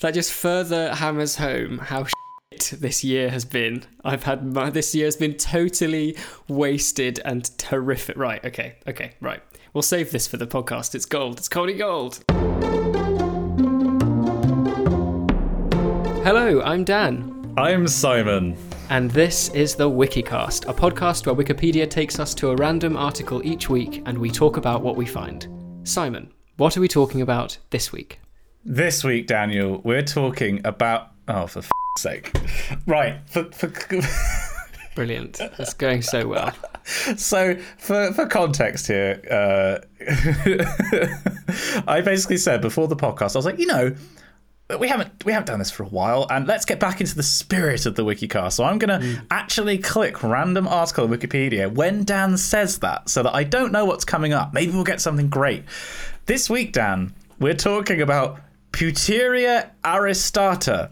that just further hammers home how shit this year has been. I've had my, this year has been totally wasted and terrific. Right, okay, okay, right. We'll save this for the podcast. It's gold. It's Cody Gold. Hello, I'm Dan. I'm Simon. And this is the Wikicast, a podcast where Wikipedia takes us to a random article each week and we talk about what we find. Simon, what are we talking about this week? This week, Daniel, we're talking about. Oh, for f- sake. Right. For, for... Brilliant. It's going so well. So, for, for context here, uh, I basically said before the podcast, I was like, you know, we haven't we haven't done this for a while, and let's get back into the spirit of the WikiCast. So I'm gonna mm. actually click random article on Wikipedia when Dan says that, so that I don't know what's coming up. Maybe we'll get something great. This week, Dan, we're talking about Pouteria aristata.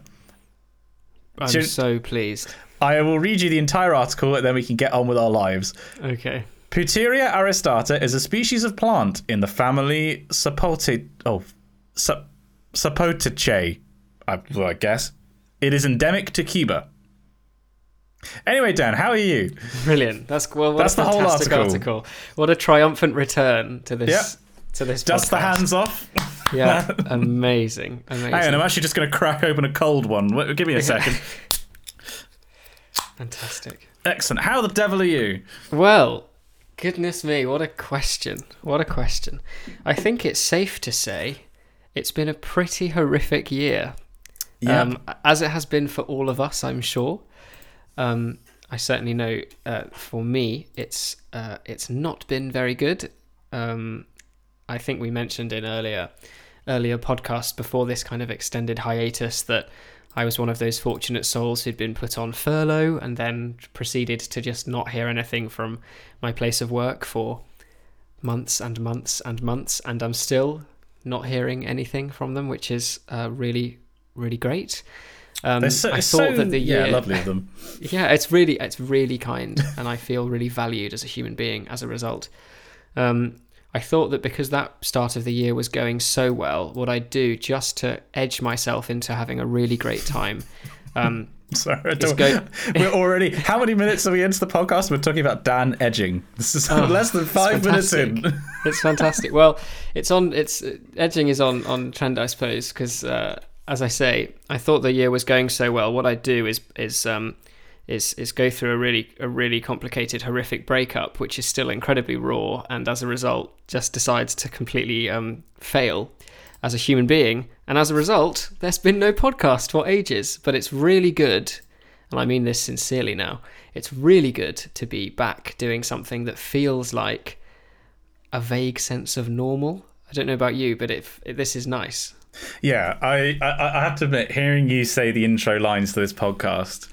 I'm so, so pleased. I will read you the entire article, and then we can get on with our lives. Okay. Pouteria aristata is a species of plant in the family Sapote. Oh, Sap- Sapotaceae, I, well, I guess. It is endemic to Cuba. Anyway, Dan, how are you? Brilliant. That's well. That's the whole article. article. What a triumphant return to this. To this. Dust podcast. the hands off. yeah, amazing. Amazing. Hang on, I'm actually just going to crack open a cold one. Give me a second. Fantastic. Excellent. How the devil are you? Well, goodness me, what a question. What a question. I think it's safe to say it's been a pretty horrific year. Yeah. Um, as it has been for all of us, I'm sure. Um, I certainly know uh, for me, it's uh, it's not been very good. Um, I think we mentioned in earlier earlier podcasts before this kind of extended hiatus that I was one of those fortunate souls who'd been put on furlough and then proceeded to just not hear anything from my place of work for months and months and months, and I'm still not hearing anything from them, which is uh, really, really great. Um, so, I thought so, that the year, yeah, lovely of them. yeah, it's really, it's really kind, and I feel really valued as a human being as a result. Um, I thought that because that start of the year was going so well, what I'd do just to edge myself into having a really great time. Um, Sorry, go- we're already. How many minutes are we into the podcast? We're talking about Dan edging. This is oh, less than five minutes in. it's fantastic. Well, it's on. It's edging is on on trend, I suppose, because uh, as I say, I thought the year was going so well. What I do is is um, is is go through a really a really complicated, horrific breakup, which is still incredibly raw, and as a result, just decides to completely um, fail as a human being. And as a result, there's been no podcast for ages, but it's really good. And I mean this sincerely now. It's really good to be back doing something that feels like a vague sense of normal. I don't know about you, but it this is nice. Yeah, I, I I have to admit, hearing you say the intro lines to this podcast,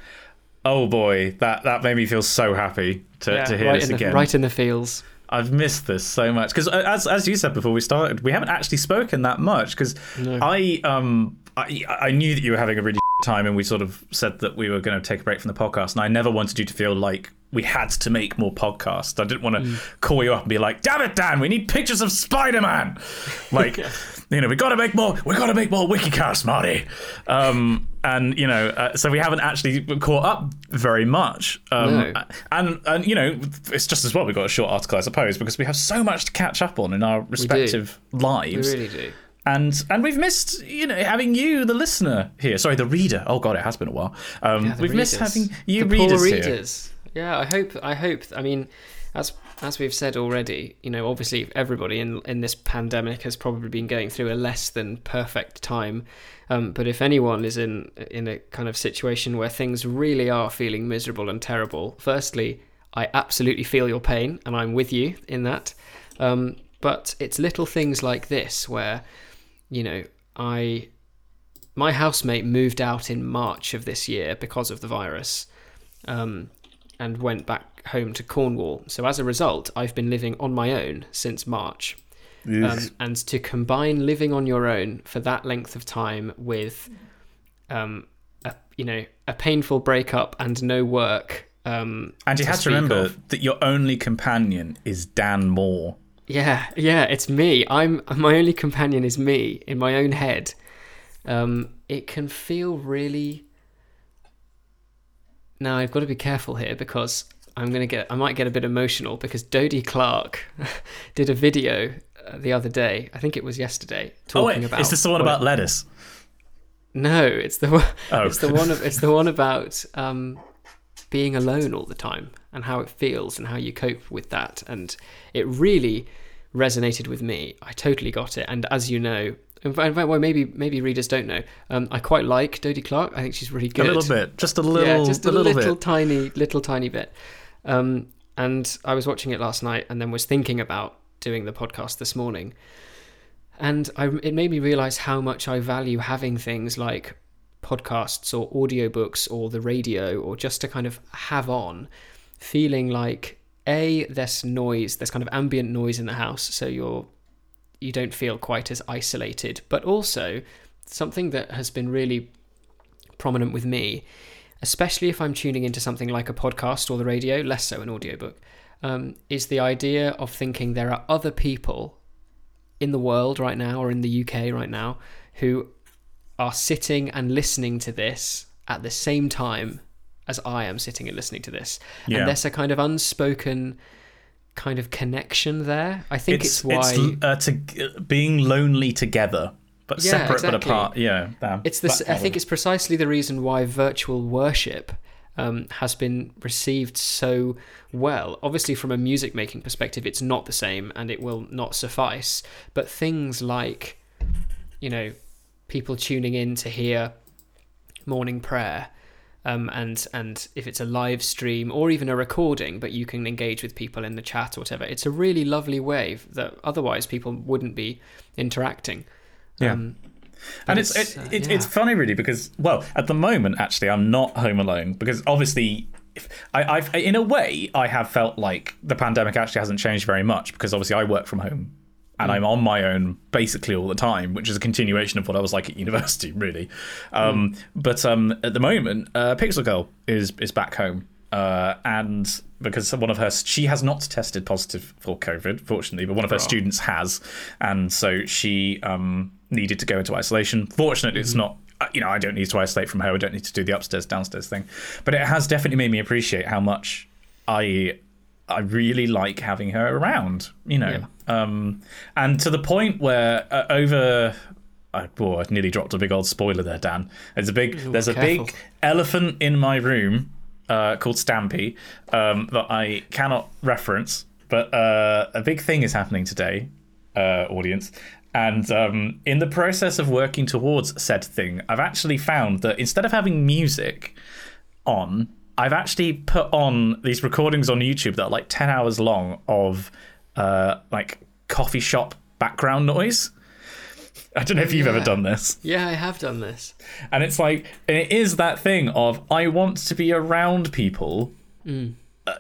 oh boy, that that made me feel so happy to, yeah, to hear right this the, again. Right in the feels. I've missed this so much because, uh, as as you said before we started, we haven't actually spoken that much because no. I um I, I knew that you were having a really time and we sort of said that we were going to take a break from the podcast and I never wanted you to feel like we had to make more podcasts. I didn't want to mm. call you up and be like, "Damn it, Dan, we need pictures of Spider-Man." Like, yeah. You know, we got to make more. We've got to make more WikiCast, Marty. Um, and you know, uh, so we haven't actually caught up very much. Um, no. And and you know, it's just as well we got a short article, I suppose, because we have so much to catch up on in our respective we lives. We really do and and we've missed you know having you the listener here sorry the reader oh god it has been a while um, yeah, we've readers. missed having you the readers, readers. Yeah, I hope. I hope. I mean, as as we've said already, you know, obviously everybody in in this pandemic has probably been going through a less than perfect time. Um, but if anyone is in in a kind of situation where things really are feeling miserable and terrible, firstly, I absolutely feel your pain, and I'm with you in that. Um, but it's little things like this where, you know, I my housemate moved out in March of this year because of the virus. Um, and went back home to Cornwall. So as a result, I've been living on my own since March. Um, and to combine living on your own for that length of time with, um, a, you know, a painful breakup and no work. Um, and you have to remember of. that your only companion is Dan Maw. Yeah, yeah, it's me. I'm my only companion is me in my own head. um, it can feel really. Now I've got to be careful here because I'm gonna get I might get a bit emotional because Dodie Clark did a video uh, the other day. I think it was yesterday talking oh, wait, about. is this the one about lettuce? No, it's the one. Oh. It's the one. Of, it's the one about um, being alone all the time and how it feels and how you cope with that. And it really resonated with me. I totally got it. And as you know, in fact, well, maybe maybe readers don't know. Um, I quite like Dodie Clark. I think she's really good. A little bit, just a little, yeah, just a, little, little bit. tiny, little tiny bit. Um, and I was watching it last night, and then was thinking about doing the podcast this morning, and I, it made me realize how much I value having things like podcasts or audiobooks or the radio or just to kind of have on, feeling like a there's noise, there's kind of ambient noise in the house, so you're you don't feel quite as isolated, but also something that has been really prominent with me, especially if I'm tuning into something like a podcast or the radio, less so an audiobook, um, is the idea of thinking there are other people in the world right now or in the UK right now who are sitting and listening to this at the same time as I am sitting and listening to this. Yeah. And there's a kind of unspoken kind of connection there. I think it's, why it's uh, to, being lonely together, but Yeah, separate but exactly. apart. Yeah, that- it's this. I think it's precisely the reason why virtual worship um, has been received so well. Obviously, from a music making perspective, it's not the same, and it will not suffice. But things like, you know, people tuning in to hear morning prayer. Um, and and if it's a live stream or even a recording, but you can engage with people in the chat or whatever, it's a really lovely way that otherwise people wouldn't be interacting. Yeah. Um, and it's it's, it, uh, it, yeah. it's funny really because well at the moment actually I'm not home alone because obviously if, I, I've in a way I have felt like the pandemic actually hasn't changed very much because obviously I work from home and Mm. I'm on my own basically all the time, which is a continuation of what I was like at university, really. Um, Mm. But um, at the moment, uh, Pixel Girl is is back home, uh, and because one of her she has not tested positive for COVID, fortunately, but one of her Oh. students has, and so she um, needed to go into isolation. Fortunately, Mm-hmm. it's not. uh, You know, I don't need to isolate from her. I don't need to do the upstairs downstairs thing, but it has definitely made me appreciate how much I I really like having her around, you know. Um, and to the point where uh, over I, oh, I nearly dropped a big old spoiler there, Dan. There's a big there's a big elephant in my room uh, called Stampy um, that I cannot reference, but uh, a big thing is happening today, uh, audience. And um, in the process of working towards said thing, I've actually found that instead of having music on, I've actually put on these recordings on YouTube that are like 10 hours long of uh, like coffee shop background noise. I don't know if you've ever done this. Yeah, I have done this. And it's like, and it is that thing of I want to be around people. Uh,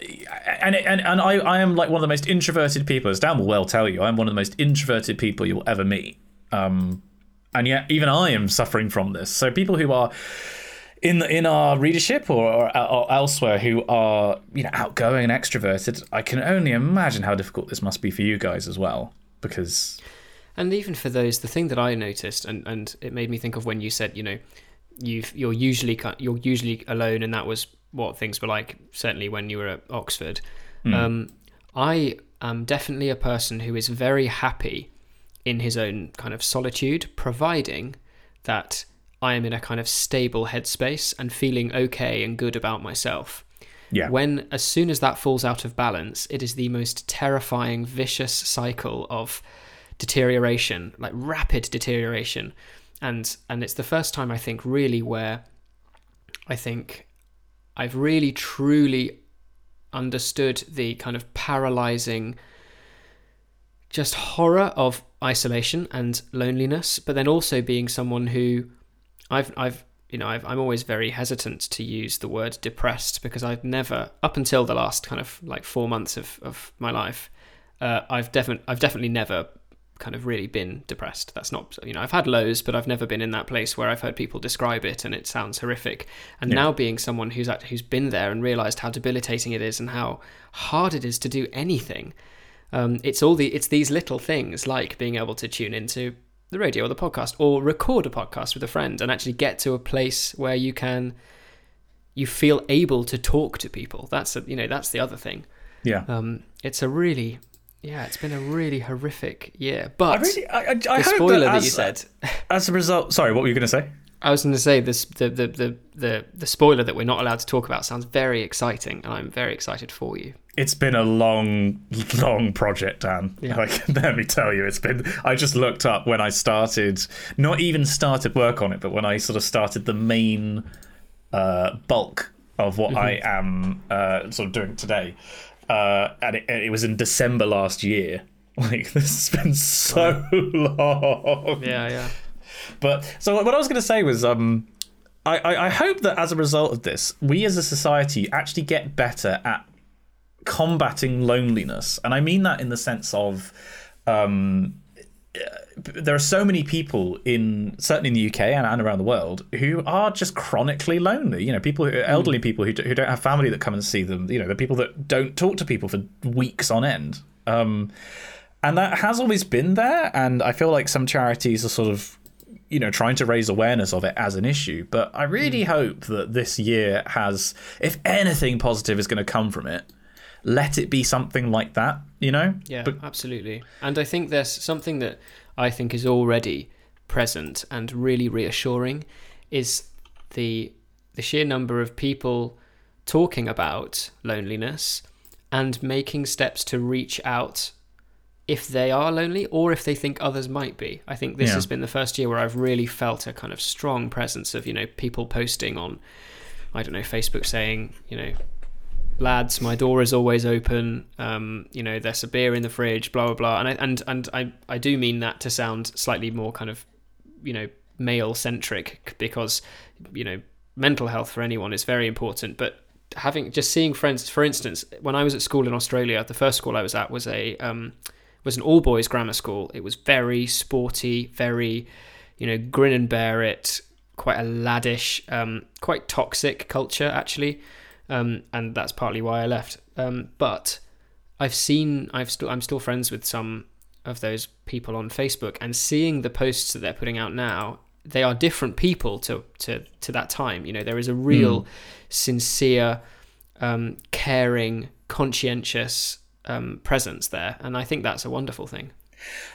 and, and and I, I am like one of the most introverted people, as Dan will well tell you, I'm one of the most introverted people you'll ever meet. Um, and yet, even I am suffering from this. So, people who are in the, in our readership or, or, or elsewhere who are you know outgoing and extroverted, I can only imagine how difficult this must be for you guys as well. Because And even for those, the thing that I noticed, and, and it made me think of when you said, you know, you've you're usually you're usually alone, and that was what things were like. Certainly when you were at Oxford, um, I am definitely a person who is very happy in his own kind of solitude, providing that I am in a kind of stable headspace and feeling okay and good about myself. yeah, When, as soon as that falls out of balance, it is the most terrifying, vicious cycle of deterioration, like rapid deterioration. And and it's the first time I think really where I think I've really truly understood the kind of paralyzing just horror of isolation and loneliness, but then also being someone who I've I've you know I've, I'm always very hesitant to use the word depressed because I've never up until the last kind of like four months of, of my life uh, I've definitely I've definitely never kind of really been depressed. That's not you know I've had lows but I've never been in that place where I've heard people describe it and it sounds horrific. And Yeah. now being someone who's act- who's been there and realized how debilitating it is and how hard it is to do anything um, it's all the it's these little things like being able to tune into the radio or the podcast or record a podcast with a friend and actually get to a place where you can you feel able to talk to people. That's a, you know that's the other thing. Yeah. Um it's a really yeah it's been a really horrific year but I really, I, I, I the spoiler that, that, you said as a result. Sorry, what were you going to say? I was going to say this the, the the the the spoiler that we're not allowed to talk about sounds very exciting and I'm very excited for you It's been a long, long project, Dan. Yeah. Like, let me tell you, it's been. I just looked up when I started, not even started work on it, but when I sort of started the main uh, bulk of what I am uh, sort of doing today, uh, and it, it was in December last year. Like, this has been so long. yeah yeah But so what I was going to say was, um, I, I I hope that as a result of this, we as a society actually get better at combating loneliness, and I mean that in the sense of, um, Uh, there are so many people in certainly in the UK and, and around the world who are just chronically lonely. You know, people, who, hmm. elderly people who, d- who don't have family that come and see them. You know, the people that don't talk to people for weeks on end. Um, and that has always been there. And I feel like some charities are sort of, you know, trying to raise awareness of it as an issue. But I really hmm. hope that this year has, if anything positive is going to come from it, let it be something like that. You know? Yeah, But absolutely. And I think there's something that I think is already present and really reassuring is the the sheer number of people talking about loneliness and making steps to reach out if they are lonely or if they think others might be. I think this Yeah. has been the first year where I've really felt a kind of strong presence of, you know, people posting on I don't know, Facebook saying, you know, lads, my door is always open. Um, you know, there's a beer in the fridge, blah blah blah. And I and and I I do mean that to sound slightly more kind of, you know, male centric because, you know, mental health for anyone is very important. But having just seeing friends, for instance, when I was at school in Australia, the first school I was at was a um, was an all boys grammar school. It was very sporty, very, you know, grin and bear it, quite a laddish, um, quite toxic culture actually um, and that's partly why I left. Um, but I've seen, I've still, I'm still friends with some of those people on Facebook, and seeing the posts that they're putting out now, they are different people to to to that time. You know, there is a real, sincere, um, caring, conscientious um, presence there, and I think that's a wonderful thing.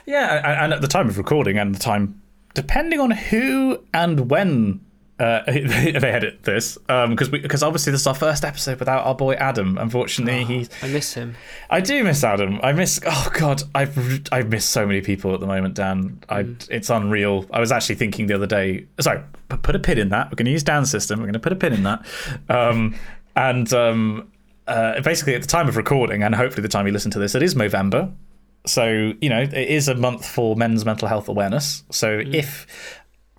Yeah, and at the time of recording and the time, depending on who and when uh, they, edit this, because because obviously this is our first episode without our boy Adam. Unfortunately, he's. I miss him. I do miss Adam. I miss. Oh God, I've I miss so many people at the moment, Dan. I it's unreal. I was actually thinking the other day. Sorry, put a pin in that. We're going to use Dan's system. We're going to put a pin in that. Um, and um, uh, basically, at the time of recording, and hopefully the time you listen to this, it is Movember. So you know, it is a month for men's mental health awareness. So if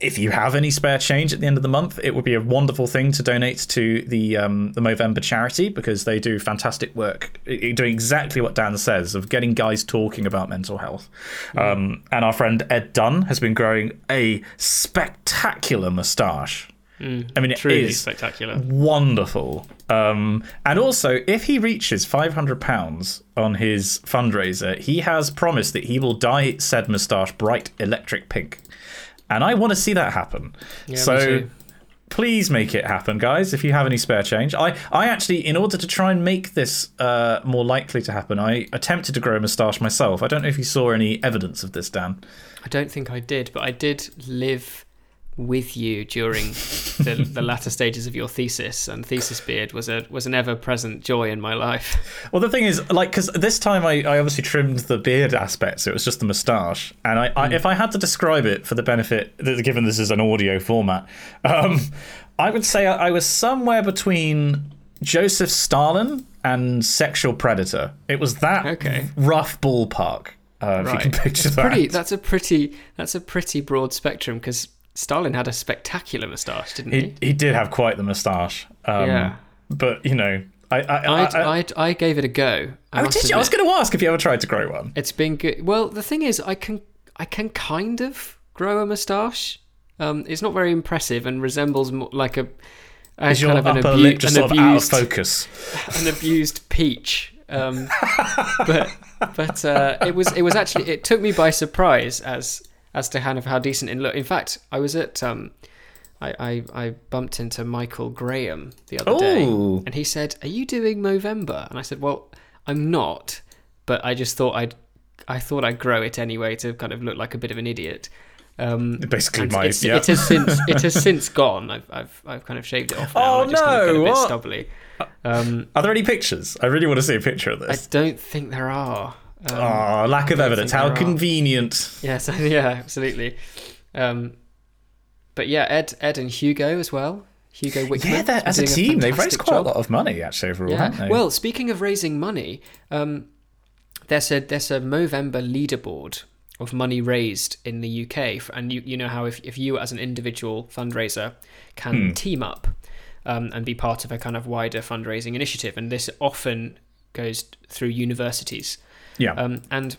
if you have any spare change at the end of the month, it would be a wonderful thing to donate to the um, the Movember charity because they do fantastic work, doing exactly what Dan says of getting guys talking about mental health. Um, and our friend Ed Dunne has been growing a spectacular moustache. I mean, it Truly is spectacular. wonderful. Um, and also, if he reaches five hundred pounds on his fundraiser, he has promised that he will dye said moustache bright electric pink, and I want to see that happen. Yeah, so. Please make it happen, guys. If you have any spare change, I, I actually, in order to try and make this uh, more likely to happen, I attempted to grow a moustache myself. I don't know if you saw any evidence of this, Dan. I don't think I did, but I did live with you during the, the latter stages of your thesis, and thesis beard was a was an ever present joy in my life. Well, the thing is, like, because this time I, I obviously trimmed the beard aspect, so it was just the moustache. And I, I if I had to describe it for the benefit, given this is an audio format, um, I would say I, I was somewhere between Joseph Stalin and Sexual Predator. It was that Okay. rough ballpark. Uh, If you can picture that. Pretty. That's a pretty. That's a pretty broad spectrum because Stalin had a spectacular moustache, didn't he? he, he did have quite the moustache. Um, Yeah. But, you know, I. I, I, I'd, I, gave it a go. I, oh, did you? I was going to ask if you ever tried to grow one. It's been good. Well, the thing is, I can I can kind of grow a moustache. Um, it's not very impressive and resembles more like a, a Is your kind of an, abu- lip just an sort of abused focus? an abused peach. Um, but but uh, it was it was actually it took me by surprise as as to kind of how decent it looked. In fact, I was at um, I, I, I bumped into Michael Graham the other day, Ooh. and he said, "Are you doing Movember?" And I said, "Well, I'm not, but I just thought I'd I thought I'd grow it anyway to kind of look like a bit of an idiot." Um, Basically, my it's, yeah. it has since it has since gone. I've I've I've kind of shaved it off now. Oh, just kind of no, a bit stubbly. Um, Are there any pictures? I really want to see a picture of this. I don't think there are. Um, oh, lack of evidence. How convenient. Yes, yeah, absolutely. Um, but yeah, Ed, Ed, and Hugo as well. Hugo Wickman. Yeah, as a team, they've raised quite job. a lot of money actually overall, Yeah. haven't they? Well, speaking of raising money, um, there's a there's a Movember leaderboard of money raised in the UK, for, and you you know how if if you as an individual fundraiser can team up um, and be part of a kind of wider fundraising initiative, and this often goes through universities. Yeah. Um, and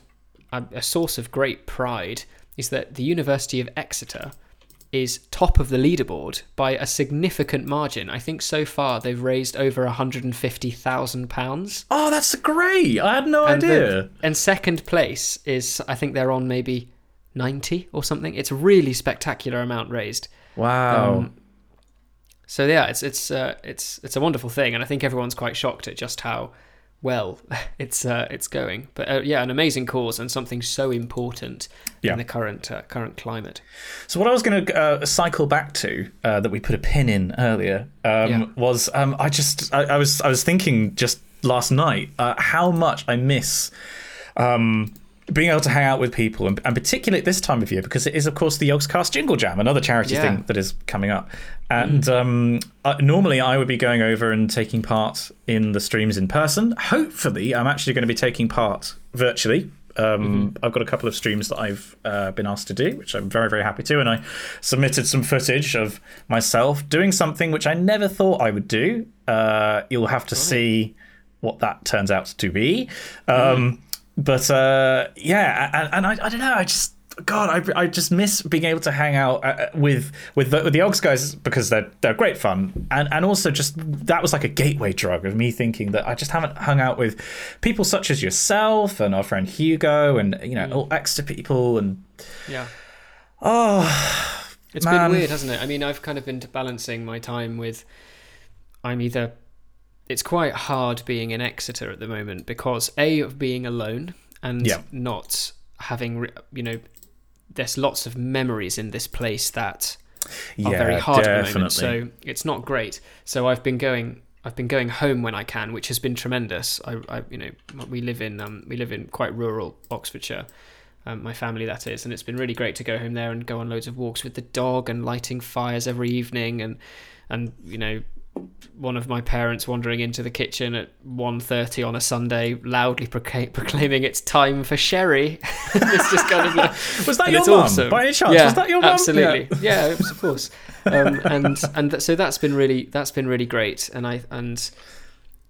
a, a source of great pride is that the University of Exeter is top of the leaderboard by a significant margin. I think so far they've raised over £150,000. oh, that's great. I had no And, idea. the- and second place is, I think they're on maybe 90 or something. It's a really spectacular amount raised. wow. Um, So yeah, it's it's uh, it's it's a wonderful thing, and I think everyone's quite shocked at just how well it's uh, it's going. But uh, yeah, an amazing cause and something so important Yeah. in the current uh, current climate. So what I was going to uh, cycle back to uh, that we put a pin in earlier um, Yeah. was um, I just I, I was I was thinking just last night uh, how much I miss um, being able to hang out with people and, and particularly at this time of year because it is of course the Yogscast Jingle Jam another charity Yeah. thing that is coming up and um, uh, normally I would be going over and taking part in the streams in person hopefully I'm actually going to be taking part virtually um, I've got a couple of streams that I've uh, been asked to do, which I'm very, very happy to. And I submitted some footage of myself doing something which I never thought I would do. Uh, you'll have to see what that turns out to be. Um, But uh, yeah, and, and I, I don't know. I just God, I, I just miss being able to hang out uh, with with the, with the Yogs guys because they're they're great fun, and and also just that was like a gateway drug of me thinking that I just haven't hung out with people such as yourself and our friend Hugo and you know all extra people and Yeah, oh it's Man. been weird, hasn't it? I mean, I've kind of been balancing my time with. I'm either. It's quite hard being in Exeter at the moment because a of being alone and Yeah. not having you know. There's lots of memories in this place that are yeah, very hard definitely. at the moment. So it's not great. So I've been going. I've been going home when I can, which has been tremendous. I, I you know, we live in um, we live in quite rural Oxfordshire. Um, my family, that is, and it's been really great to go home there and go on loads of walks with the dog and lighting fires every evening, and and you know, one of my parents wandering into the kitchen at 1.30 on a Sunday, loudly procla- proclaiming it's time for sherry. it's just kind of like, was that your mum awesome. by any chance? Yeah, was that your mum? absolutely. Yeah. Yeah, it was, of course. Um, and and th- so that's been really that's been really great. And I and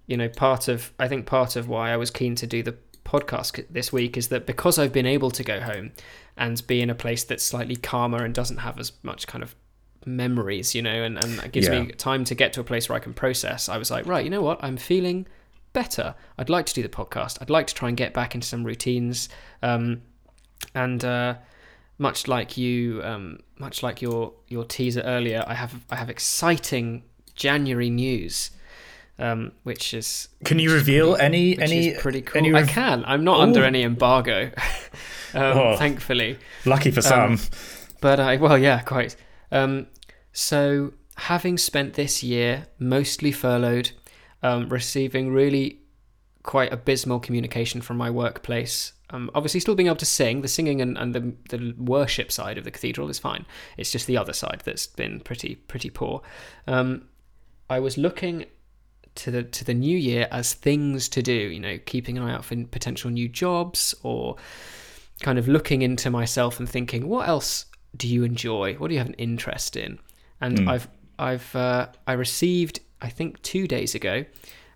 you know part of I think part of why I was keen to do the podcast c- this week is that because I've been able to go home and be in a place that's slightly calmer and doesn't have as much kind of memories, you know, and, and that gives Yeah. me time to get to a place where I can process. I was like, right, you know what, I'm feeling better. I'd like to do the podcast. I'd like to try and get back into some routines. Um, and uh, much like you, um, much like your your teaser earlier, I have I have exciting January news, um, which is Can you reveal any which any is pretty cool. any I can. I'm not Ooh. under any embargo, um, Oh. thankfully. lucky for some? Um, But I well, yeah, quite. Um, so having spent this year mostly furloughed, um, receiving really quite abysmal communication from my workplace. Um, obviously, still being able to sing, the singing and, and the the worship side of the cathedral is fine. It's just the other side that's been pretty pretty poor. Um, I was looking to the to the new year as things to do. You know, keeping an eye out for potential new jobs or kind of looking into myself and thinking, what else do you enjoy? What do you have an interest in? And I've I've uh, I received I think two days ago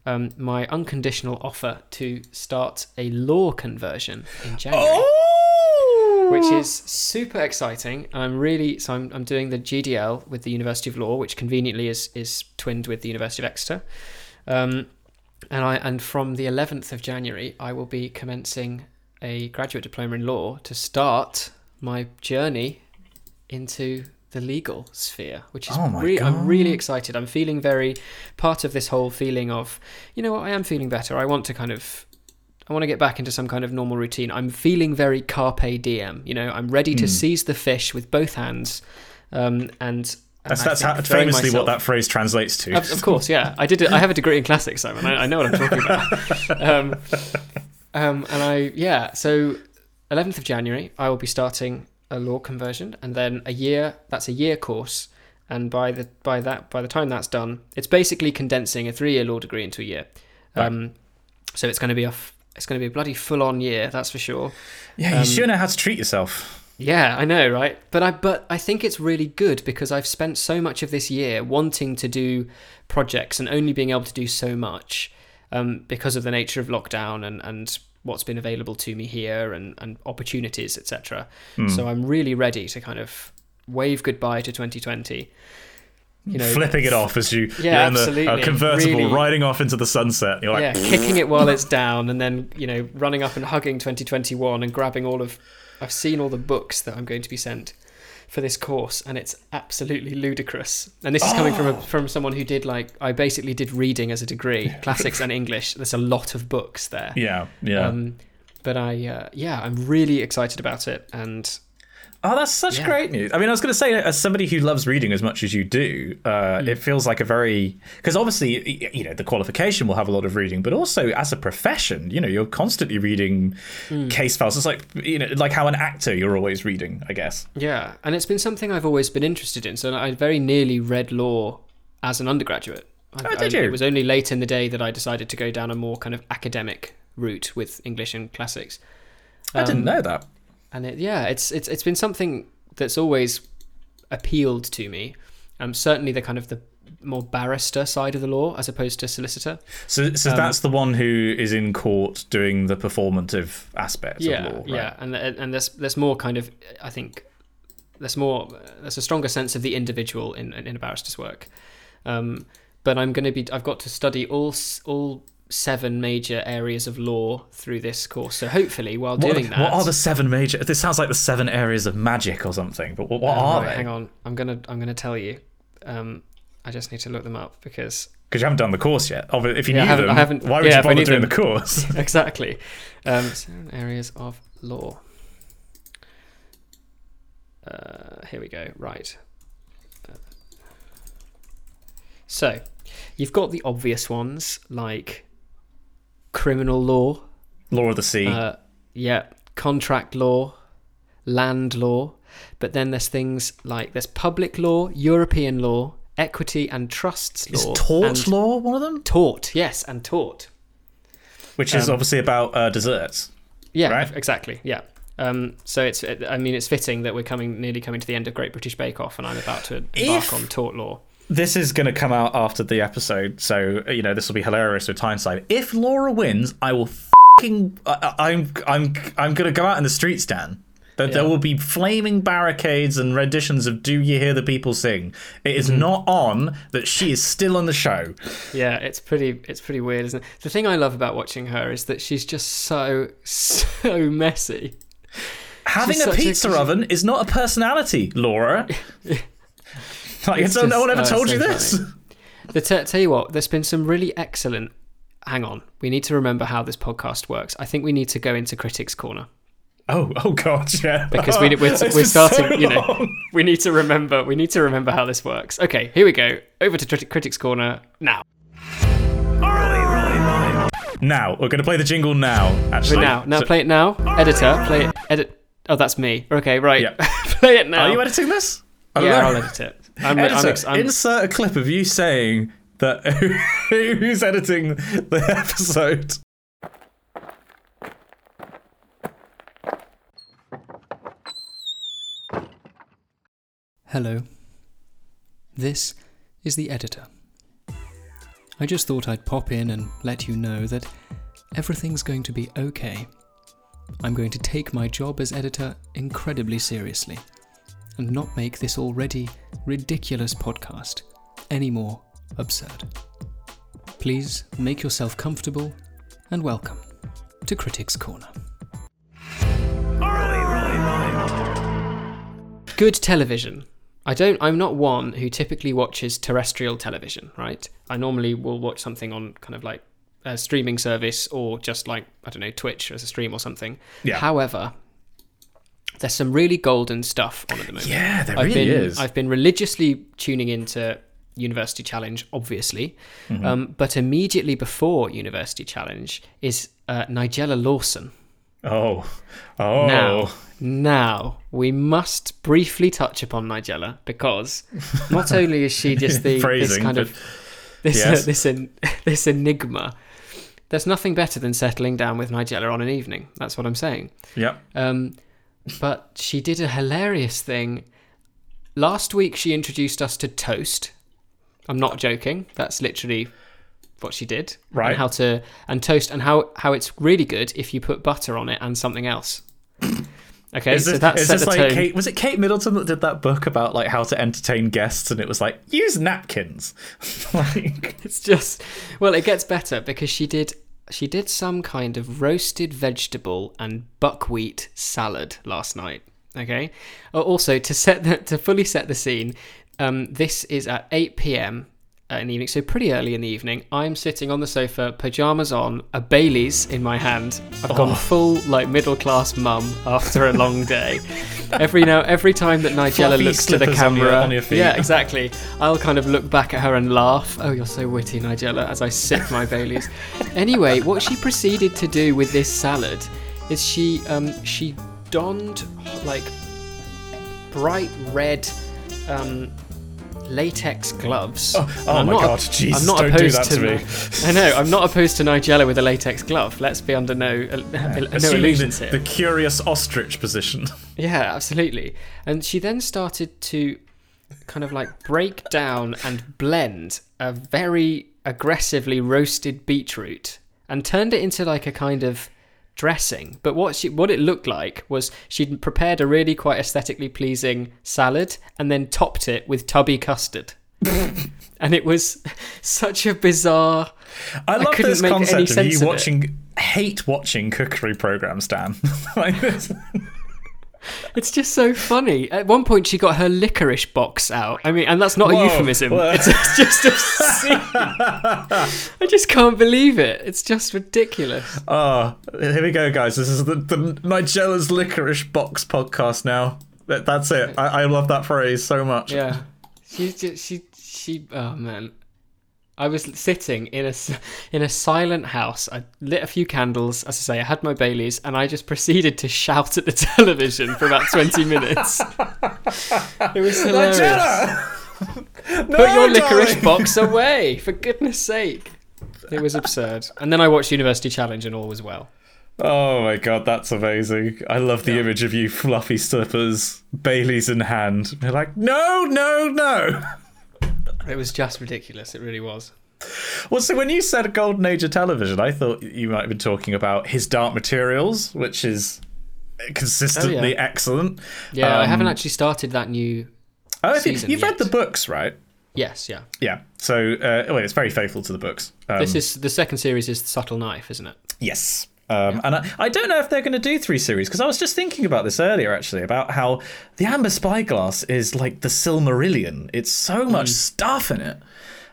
um, my unconditional offer to start a law conversion in January. oh, Which is super exciting. I'm really so I'm, I'm doing the GDL with the University of Law, which conveniently is is twinned with the University of Exeter. Um, and I and from the 11th of January, I will be commencing a graduate diploma in law to start my journey into the legal sphere, which is Oh re- I'm really excited. I'm feeling very part of this whole feeling of, you know what, I am feeling better. I want to kind of I want to get back into some kind of normal routine. I'm feeling very carpe diem. You know, I'm ready to seize the fish with both hands, um, and That's, that's how, famously myself- what that phrase translates to. of, of course, yeah. I did. I have a degree in classics, Simon. I, I know what I'm talking about. Um, um, and I, yeah. So, 11th of January, I will be starting a law conversion, and then a year. That's a year course, and by the by that by the time that's done, it's basically condensing a three-year law degree into a year. Um, so it's going to be a f- it's going to be a bloody full-on year, that's for sure. yeah, you um, sure know how to treat yourself. Yeah, I know, right? But I but I think it's really good because I've spent so much of this year wanting to do projects and only being able to do so much um, because of the nature of lockdown and and what's been available to me here and and opportunities, etc. Hmm. So I'm really ready to kind of wave goodbye to 2020. You know, Flipping it off as you, Yeah, you're in the absolutely. uh, convertible Really- riding off into the sunset. You're like, yeah, kicking it while it's down, and then you know, running up and hugging 2021 and grabbing all of. I've seen all the books that I'm going to be sent for this course, and it's absolutely ludicrous. And this is coming from a, from someone who did like I basically did reading as a degree, classics and English. There's a lot of books there. yeah, yeah. Um, but I, uh, yeah, I'm really excited about it, and Oh, that's such Yeah. great news. I mean, I was going to say, as somebody who loves reading as much as you do, uh, Hmm. it feels like a very because obviously, you know, the qualification will have a lot of reading, but also as a profession, you know, you're constantly reading Hmm. case files. It's like you know, like how an actor you're always reading, I guess. Yeah, and it's been something I've always been interested in. So I very nearly read law as an undergraduate. I, Oh, did I- you? It was only late in the day that I decided to go down a more kind of academic route with English and classics. I didn't Um, know that. And it, yeah, it's it's it's been something that's always appealed to me. Um, certainly the kind of the more barrister side of the law as opposed to solicitor. So, so um, that's the one who is in court doing the performative aspects yeah, of law, right? yeah, and and there's there's more kind of I think there's more there's a stronger sense of the individual in in a barrister's work. Um, but I'm going to be I've got to study all all seven major areas of law through this course. So hopefully, while What, doing that, what are the seven major? This sounds like the seven areas of magic or something. But what, what Oh, are right, they? Hang on, I'm gonna I'm gonna tell you. Um, I just need to look them up because Because you haven't done the course yet. If you Yeah, knew them, I haven't- why would yeah, you bother doing them. the course? exactly um, seven areas of law. Uh, here we go. Right. Uh, So, you've got the obvious ones like criminal law, Law of the sea. uh, yeah, contract law, land law, but then there's things like there's public law, European law, equity and trusts is law, tort law one of them? tort, yes, and tort. Which is um, obviously about uh, desserts. Yeah, Right? exactly. Yeah. Um, so it's, I mean, it's fitting that we're coming nearly coming to the end of Great British Bake Off, and I'm about to embark If- on tort law. This is going to come out after the episode, so you know this will be hilarious with hindsight. If Laura wins, I will fucking. I, I'm I'm I'm going to go out in the streets, Dan. There, there will be flaming barricades and renditions of "Do You Hear the People Sing." It is mm-hmm. not on that she is still on the show. Yeah, it's pretty, it's pretty weird, isn't it? The thing I love about watching her is that she's just so, so messy. Having She's a such a- pizza oven is not a personality, Laura. like, It's no one ever oh, told it's you this. The t- tell you what, there's been some really excellent. Hang on, we need to remember how this podcast works. I think we need to go into critics' corner Oh, oh God, yeah. because we, we're, It's we're starting. so you know, we need to remember. We need to remember how this works. Okay, here we go. Over to Criti- critics' corner now. Now we're going to play the jingle now. Actually, now, now So- play it now. Editor, play it. Edit. Oh, that's me. Okay, right. Yeah. play it now. Are you editing this? yeah, Hello? I'll edit it. I'm, Editor, I'm, ex- I'm, insert a clip of you saying that who's editing the episode. Hello. This is the editor. I just thought I'd pop in and let you know that everything's going to be okay. I'm going to take my job as editor incredibly seriously and not make this already ridiculous podcast any more absurd. Please make yourself comfortable and welcome to Critics Corner. good television. I don't. I'm not one who typically watches terrestrial television. Right. I normally will watch something on kind of like a streaming service or just like I don't know Twitch as a stream or something. Yeah. However, there's some really golden stuff on at the moment. Yeah, there I've really been is. I've been religiously tuning into University Challenge, obviously, Mm-hmm. um, but immediately before University Challenge is uh, Nigella Lawson. Oh, oh, Now, now we must briefly touch upon Nigella because not only is she just the this kind of this yes. uh, this en- this enigma. There's nothing better than settling down with Nigella on an evening. That's what I'm saying. Yep. Um, but she did a hilarious thing. Last week, she introduced us to toast. I'm not joking. That's literally what she did. Right. And how to and toast and how how it's really good if you put butter on it and something else. Okay, Is so this, that is set the like tone. Kate, was it Kate Middleton that did that book about like how to entertain guests and it was like use napkins like It's just well, it gets better because she did she did some kind of roasted vegetable and buckwheat salad last night. Okay. Uh, Also, to set the, to fully set the scene, um, this is at eight p.m. in the evening, so pretty early in the evening. I'm sitting on the sofa, pajamas on, a Bailey's in my hand. I've gone full like middle class mum after a long day. Every now, every time that Nigella Fluffy looks to the slippers on your- camera, on your yeah, exactly. I'll kind of look back at her and laugh. Oh, you're so witty, Nigella, as I sip my Baileys. Anyway, what she proceeded to do with this salad is she um, she donned like bright red um, latex gloves. oh, oh I'm my not- god Jesus I'm not don't do opposed that to, me I know. I'm not opposed to Nigella with a latex glove. Let's be under no uh, no illusions the, here. the curious ostrich position Yeah, absolutely. And she then started to kind of like break down and blend a very aggressively roasted beetroot and turned it into like a kind of dressing. But what she what it looked like was she'd prepared a really quite aesthetically pleasing salad and then topped it with tubby custard. and it was such a bizarre I love couldn't this concept of you of it. watching hate watching cookery programs Dan like this It's just so funny. At one point, she got her licorice box out. I mean, and that's not Whoa, a euphemism. It's, it's just obscene. I just can't believe it. It's just ridiculous. oh here we go guys this is the, the Nigella's licorice box podcast now That- that's it I, I love that phrase so much Yeah, she just she she. Oh man, I was sitting in a in a silent house. I lit a few candles. As I say, I had my Baileys, and I just proceeded to shout at the television for about twenty minutes. It was hilarious. Put your licorice darling! box away, for goodness sake. It was absurd. And then I watched University Challenge and all was well. Oh my god, that's amazing. I love the image of you fluffy slippers, Bailey's in hand. You're like, no, no, no. It was just ridiculous. It really was. Well, so when you said Golden Age of television, I thought you might have been talking about his Dark Materials, which is consistently Oh, yeah. excellent. Yeah, I Um, haven't actually started that new. Oh, I season you've read the books, right? Yes, yeah. Yeah. So, uh, well, it's very faithful to the books. Um, This is the second series is the Subtle Knife, isn't it? Yes. Um, And I, I don't know if they're going to do three series because I was just thinking about this earlier actually about how the Amber Spyglass is like the Silmarillion. It's so much stuff in it,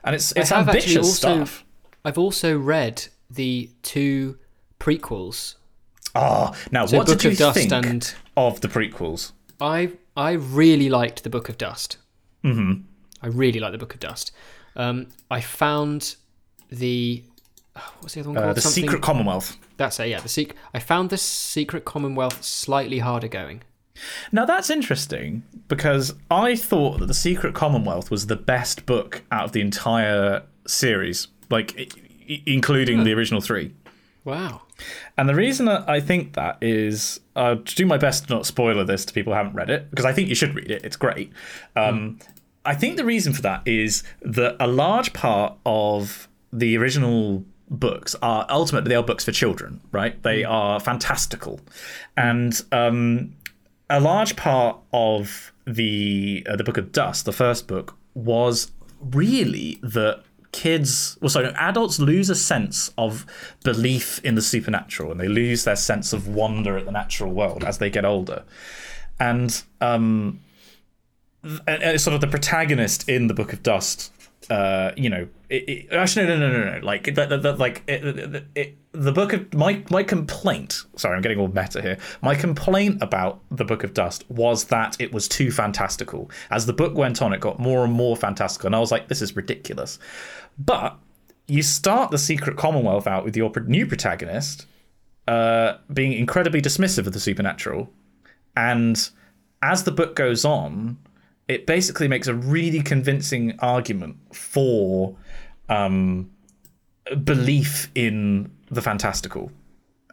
and it's it's Mm. I have actually ambitious also- stuff. I've also read the two prequels. Oh, now So what Book did you of Dust think and of the prequels? I I really liked the Book of Dust. Mm-hmm. I really liked the Book of Dust. Um, I found the what's the other one Uh, called? the Something- Secret Commonwealth. That's it. Yeah, the secret. I found the Secret Commonwealth slightly harder going. Now that's interesting because I thought that the Secret Commonwealth was the best book out of the entire series, like including the original three. Wow. And the reason that I think that is, uh, to do my best to not spoiler this to people who haven't read it, because I think you should read it. It's great. Um, I think the reason for that is that a large part of the original books are ultimately they are books for children, right? They are fantastical, and um, a large part of the uh, the Book of Dust, the first book, was really that kids, well, sorry, adults lose a sense of belief in the supernatural, and they lose their sense of wonder at the natural world as they get older, and um, and, and sort of the protagonist in the Book of Dust. Uh, you know, it, it, actually, no, no, no, no, no. Like, the, the, the like, it, the book of my my complaint. Sorry, I'm getting all meta here. My complaint about the Book of Dust was that it was too fantastical. As the book went on, it got more and more fantastical, and I was like, this is ridiculous. But you start the Secret Commonwealth out with your new protagonist uh, being incredibly dismissive of the supernatural, and as the book goes on, it basically makes a really convincing argument for um, belief in the fantastical.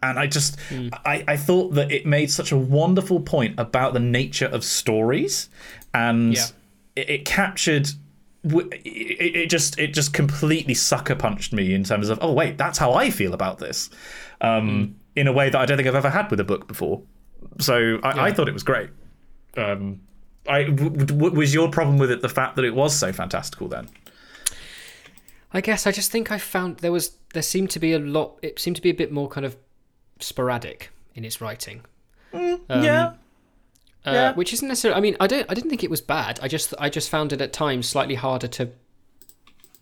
And I just, mm. I, I thought that it made such a wonderful point about the nature of stories, and yeah. it, it, captured. It, it just, it just completely sucker punched me in terms of, oh wait, that's how I feel about this, um, mm. in a way that I don't think I've ever had with a book before. So I, yeah. I thought it was great. Um, I w- w- was your problem with it the fact that it was so fantastical then? I guess I just think I found there was there seemed to be a lot. It seemed to be a bit more kind of sporadic in its writing. Mm, um, yeah. Uh, yeah. Which isn't necessarily. I mean, I don't. I didn't think it was bad. I just. I just found it at times slightly harder to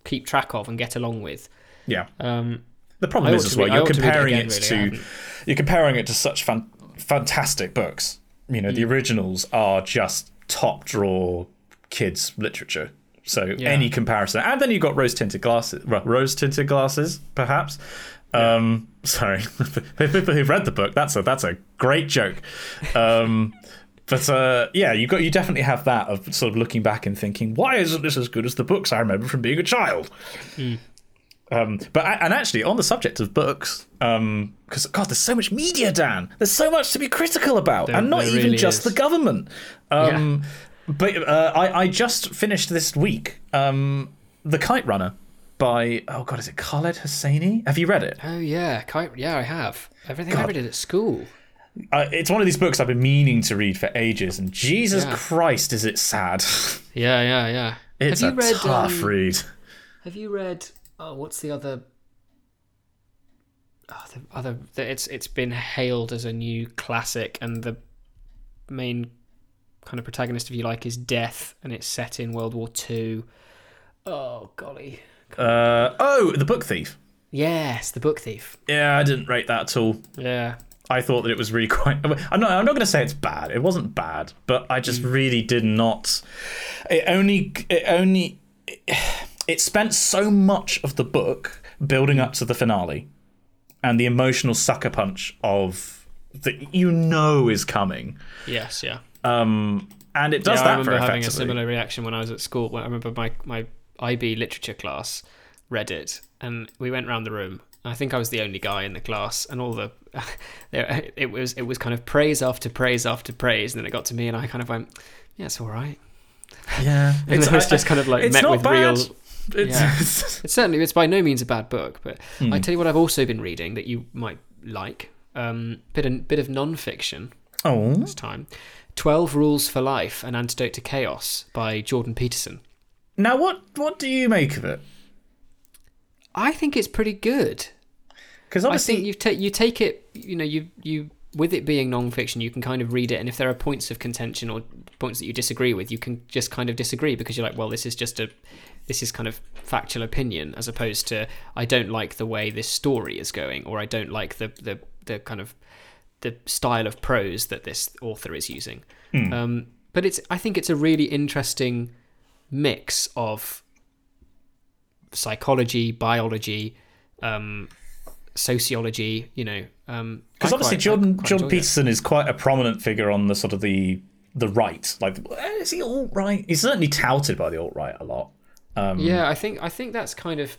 keep track of and get along with. Yeah. Um, the problem is as well. You're comparing it, again, it really, to. You're comparing it to such fan, fantastic books. You know, mm. the originals are just top draw kids literature. So yeah. any comparison, and then you've got rose tinted glasses, rose tinted glasses, perhaps. Yeah. Um, sorry, people who've read the book, that's a that's a great joke. Um, but uh, yeah, you got you definitely have that of sort of looking back and thinking, why isn't this as good as the books I remember from being a child? Mm. Um, but and actually, on the subject of books, because um, God, there's so much media, Dan. There's so much to be critical about, there, and not even really just is. the government. Um, yeah. But uh, I, I just finished this week um, the Kite Runner by oh god, is it Khaled Hosseini? Have you read it? Oh yeah, Kite. Yeah, I have. Everything god. I read it at school. Uh, it's one of these books I've been meaning to read for ages, and Jesus yeah. Christ, is it sad? Yeah, yeah, yeah. It's have you a read, tough um, read. Have you read oh, what's the other? Oh, the other. It's it's been hailed as a new classic, and the main kind of protagonist, if you like, is death, and it's set in World War Two. Oh golly. Uh, oh, the Book Thief. Yes, the Book Thief. Yeah, I didn't rate that at all. Yeah. I thought that it was really quite. I'm not. I'm not going to say it's bad. It wasn't bad, but I just mm. really did not. It only. It only. It, it spent so much of the book building up to the finale and the emotional sucker punch of that you know is coming. Yes, yeah. Um, and it does yeah, that I remember having a similar reaction when I was at school. I remember my my IB literature class read it, and we went around the room. I think I was the only guy in the class, and all the it was it was kind of praise after praise after praise, and then it got to me, and I kind of went, "Yeah, it's all right." Yeah, and it's, it was just kind of like met with bad. real it's, yeah. it's certainly it's by no means a bad book, but mm. I tell you what I've also been reading that you might like. Um, bit of, bit of non-fiction. Oh, this time, Twelve Rules for Life: An Antidote to Chaos by Jordan Peterson. Now, what what do you make of it? I think it's pretty good. Because obviously, I think you take you take it. You know, you you with it being non-fiction, you can kind of read it, and if there are points of contention or points that you disagree with, you can just kind of disagree because you're like, well, this is just a this is kind of factual opinion as opposed to I don't like the way this story is going or I don't like the the, the kind of the style of prose that this author is using. Mm. Um, but it's I think it's a really interesting mix of psychology, biology, um, sociology. You know, because um, obviously quite, Jordan Jordan Peterson it. is quite a prominent figure on the sort of the the right. Like, is he alt right? He's certainly touted by the alt right a lot. Um, yeah, I think I think that's kind of.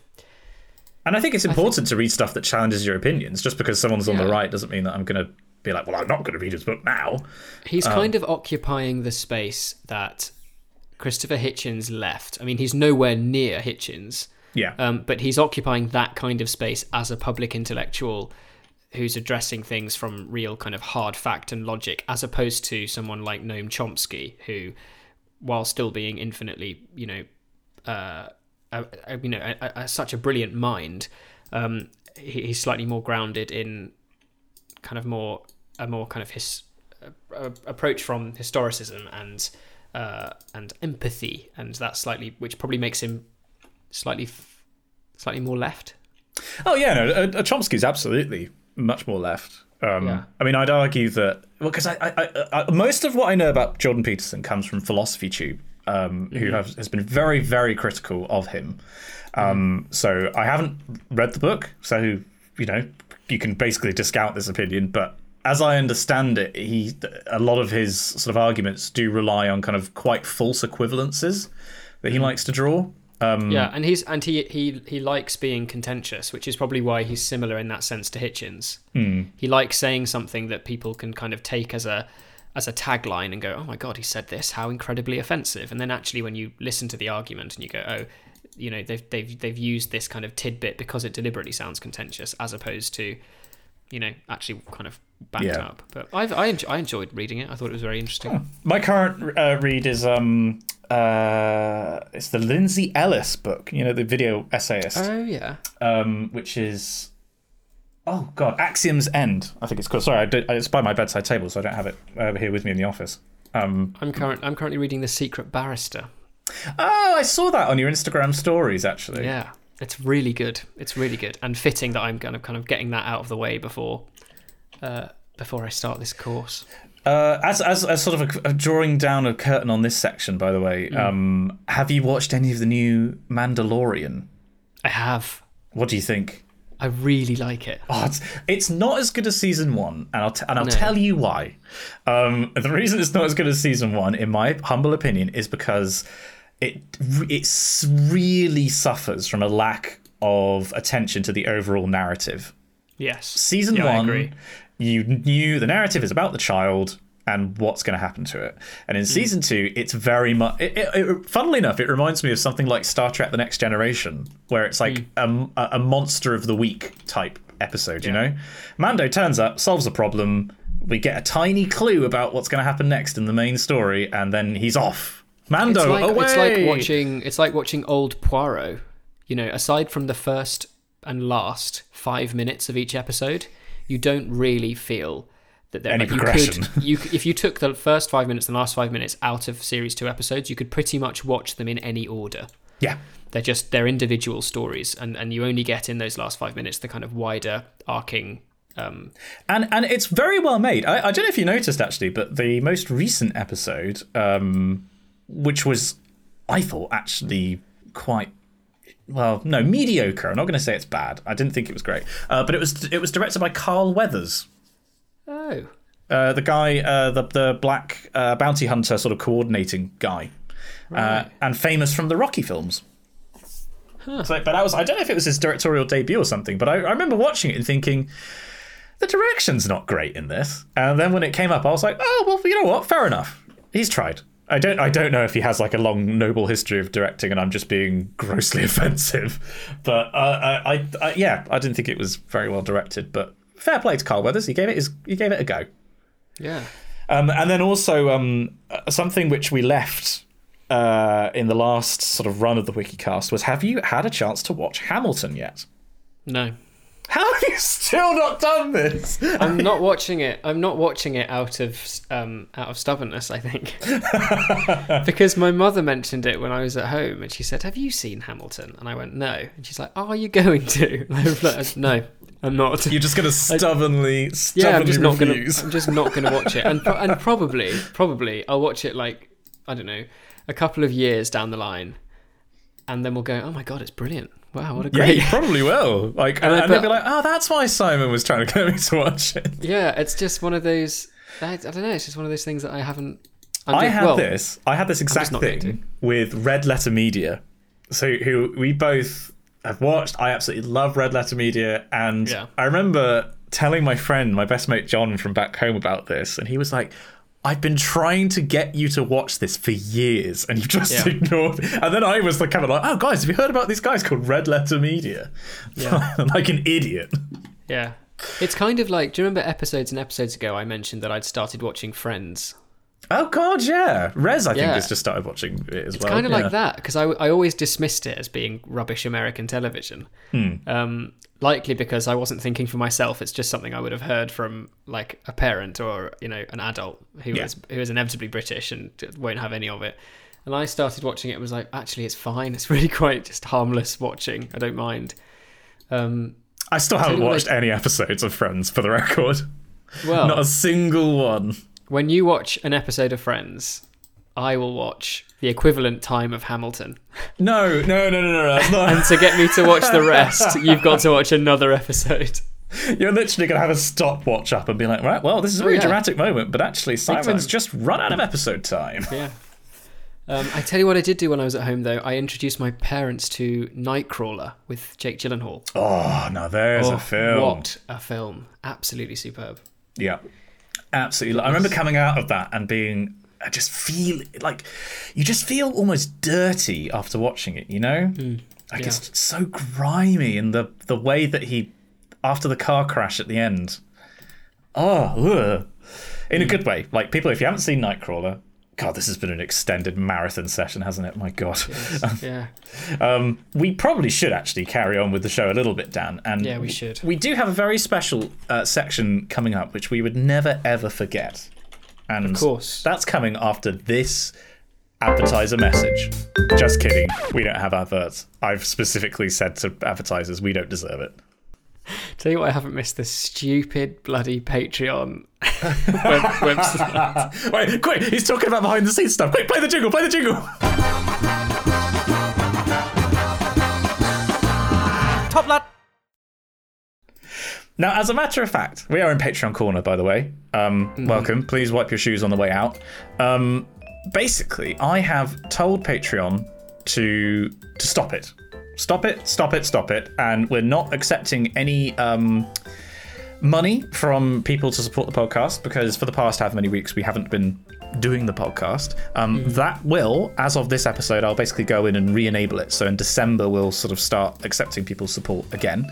And I think it's important think, to read stuff that challenges your opinions. Just because someone's on the right doesn't mean that I'm going to be like, well, I'm not going to read his book now. He's um, kind of occupying the space that Christopher Hitchens left. I mean, he's nowhere near Hitchens. Yeah. Um, but he's occupying that kind of space as a public intellectual who's addressing things from real kind of hard fact and logic, as opposed to someone like Noam Chomsky, who, while still being infinitely, you know, uh, a, a, you know, a, such a brilliant mind, um, he, he's slightly more grounded in kind of more a more kind of his approach from historicism and uh, and empathy, and that slightly, which probably makes him slightly, slightly more left. Oh yeah, no, uh, uh, Chomsky's absolutely much more left. Um, yeah. I mean, I'd argue that well, because I, I, I, most of what I know about Jordan Peterson comes from Philosophy Tube, um, mm-hmm. who have, has been very, very critical of him. Um, mm-hmm. So I haven't read the book, so you know you can basically discount this opinion. But as I understand it, he a lot of his sort of arguments do rely on kind of quite false equivalences that he mm-hmm. likes to draw. Um, yeah, and he's and he he he likes being contentious, which is probably why he's similar in that sense to Hitchens. Hmm. He likes saying something that people can kind of take as a as a tagline and go, "Oh my god, he said this! How incredibly offensive!" And then actually, when you listen to the argument and you go, "Oh, you know, they've they've they've used this kind of tidbit because it deliberately sounds contentious, as opposed to, you know, actually kind of backed yeah. up." But I've I, enjoy, I enjoyed reading it. I thought it was very interesting. My current uh, read is um uh, it's the Lindsay Ellis book, you know, the video essayist. Oh yeah. Um, which is, oh god, Axiom's End. I think it's called. Sorry, I did, it's by my bedside table, so I don't have it over here with me in the office. Um, I'm current. I'm currently reading The Secret Barrister. Oh, I saw that on your Instagram stories, actually. Yeah, it's really good. It's really good and fitting that I'm kind of kind of getting that out of the way before, uh, before I start this course. Uh, as, as, as sort of a, a, drawing down a curtain on this section, by the way, mm. um, have you watched any of the new Mandalorian? I have. What do you think? I really like it. Oh, it's, it's not as good as season one, and I'll t- and I'll no. tell you why. Um, the reason it's not as good as season one, in my humble opinion, is because it it really suffers from a lack of attention to the overall narrative. Yes. Season yeah, one you knew the narrative is about the child and what's going to happen to it. And in mm. season two, it's very much. It, it, it, funnily enough, it reminds me of something like Star Trek: The Next Generation, where it's like mm. a, a monster of the week type episode. Yeah. You know, Mando turns up, solves a problem. We get a tiny clue about what's going to happen next in the main story, and then he's off. Mando it's like, away. It's like watching. It's like watching old Poirot. You know, aside from the first and last five minutes of each episode, you don't really feel that there any like, progression. You could, you, if you took the first five minutes and the last five minutes out of series two episodes, you could pretty much watch them in any order. Yeah, they're just they're individual stories, and and you only get in those last five minutes the kind of wider arcing. Um, and and it's very well made. I, I don't know if you noticed actually, but the most recent episode, um, which was I thought actually quite well, no, mediocre. I'm not going to say it's bad. I didn't think it was great, uh, but it was it was directed by Carl Weathers. Oh, uh, the guy, uh, the the black uh, bounty hunter, sort of coordinating guy, uh, right. and famous from the Rocky films. Huh. So, but that was I don't know if it was his directorial debut or something, but I, I remember watching it and thinking. The direction's not great in this. And then when it came up, I was like, oh, well, you know what? Fair enough. He's tried. I don't I don't know if he has like a long noble history of directing and I'm just being grossly offensive, but uh, I, I, I, yeah I didn't think it was very well directed. But fair play to Carl Weathers, he gave it his he gave it a go. Yeah. Um, and then also um, something which we left uh, in the last sort of run of the WikiCast was: Have you had a chance to watch Hamilton yet? No. How have you still not done this? I'm not watching it. I'm not watching it out of um, out of stubbornness. I think because my mother mentioned it when I was at home, and she said, "Have you seen Hamilton?" And I went, "No." And she's like, "Oh, are you going to?" And I was like, "No." I'm not. You're just gonna stubbornly, stubbornly yeah. I'm just not gonna. I'm just not gonna watch it, and and probably, probably, I'll watch it like I don't know, a couple of years down the line, and then we'll go, "Oh my god, it's brilliant." Wow, what a great! Yeah, probably will. Like, and, and, and they'll be like, "Oh, that's why Simon was trying to get me to watch it." Yeah, it's just one of those. I, I don't know. It's just one of those things that I haven't. I'm i had well, this. I had this exact thing with Red Letter Media. So, who we both have watched. I absolutely love Red Letter Media, and yeah. I remember telling my friend, my best mate John from back home about this, and he was like, I've been trying to get you to watch this for years, and you've just yeah. ignored. And then I was like, kind of like, oh, guys, have you heard about these guys called Red Letter Media? Yeah. like an idiot. Yeah. It's kind of like, do you remember episodes and episodes ago I mentioned that I'd started watching Friends? Oh God, yeah. Rez, I think, Yeah. has just started watching it as It's well. kind of yeah. like that because I, I always dismissed it as being rubbish American television. Hmm. Um, likely because I wasn't thinking for myself. It's just something I would have heard from like a parent or you know an adult who Yeah. is who is inevitably British and won't have any of it. And I started watching it. and Was like, actually, it's fine. It's really quite just harmless watching. I don't mind. Um, I still haven't watched any episodes of Friends, for the record. well, Not a single one. When you watch an episode of Friends, I will watch the equivalent time of Hamilton. No, no, no, no, no. Not. And to get me to watch the rest, you've got to watch another episode. You're literally going to have a stopwatch up and be like, right, well, this is a very Oh, yeah. dramatic moment, but actually, Simon's just run out of episode time. Yeah. Um, I tell you what I did do when I was at home, though. I introduced my parents to Nightcrawler with Jake Gyllenhaal. Oh, now there's Oh, a film. What a film. Absolutely superb. Yeah, absolutely. I remember coming out of that and being, I just feel like you just feel almost dirty after watching it. You know, hmm. like yeah. it's so grimy, and the the way that he, after the car crash at the end, oh, ugh. in a hmm. good way. Like people, if you haven't seen Nightcrawler. God, this has been an extended marathon session, hasn't it? My God. Yeah. Um, we probably should actually carry on with the show a little bit, Dan. And Yeah, we should. We do have a very special uh, section coming up, which we would never ever forget. And Of course. that's coming after this advertiser message. Just kidding. We don't have adverts. I've specifically said to advertisers we don't deserve it. Tell you what, I haven't missed the stupid bloody Patreon web- website. Wait, quick! He's talking about behind the scenes stuff. Quick, play the jingle. Play the jingle. Top lad. Now, as a matter of fact, we are in Patreon Corner, by the way. Um, Welcome. Please wipe your shoes on the way out. Um, basically, I have told Patreon to to stop it, stop it, stop it, stop it, and we're not accepting any um, money from people to support the podcast because for the past however many weeks we haven't been doing the podcast. Um, That will, as of this episode, I'll basically go in and re-enable it. So in December we'll sort of start accepting people's support again.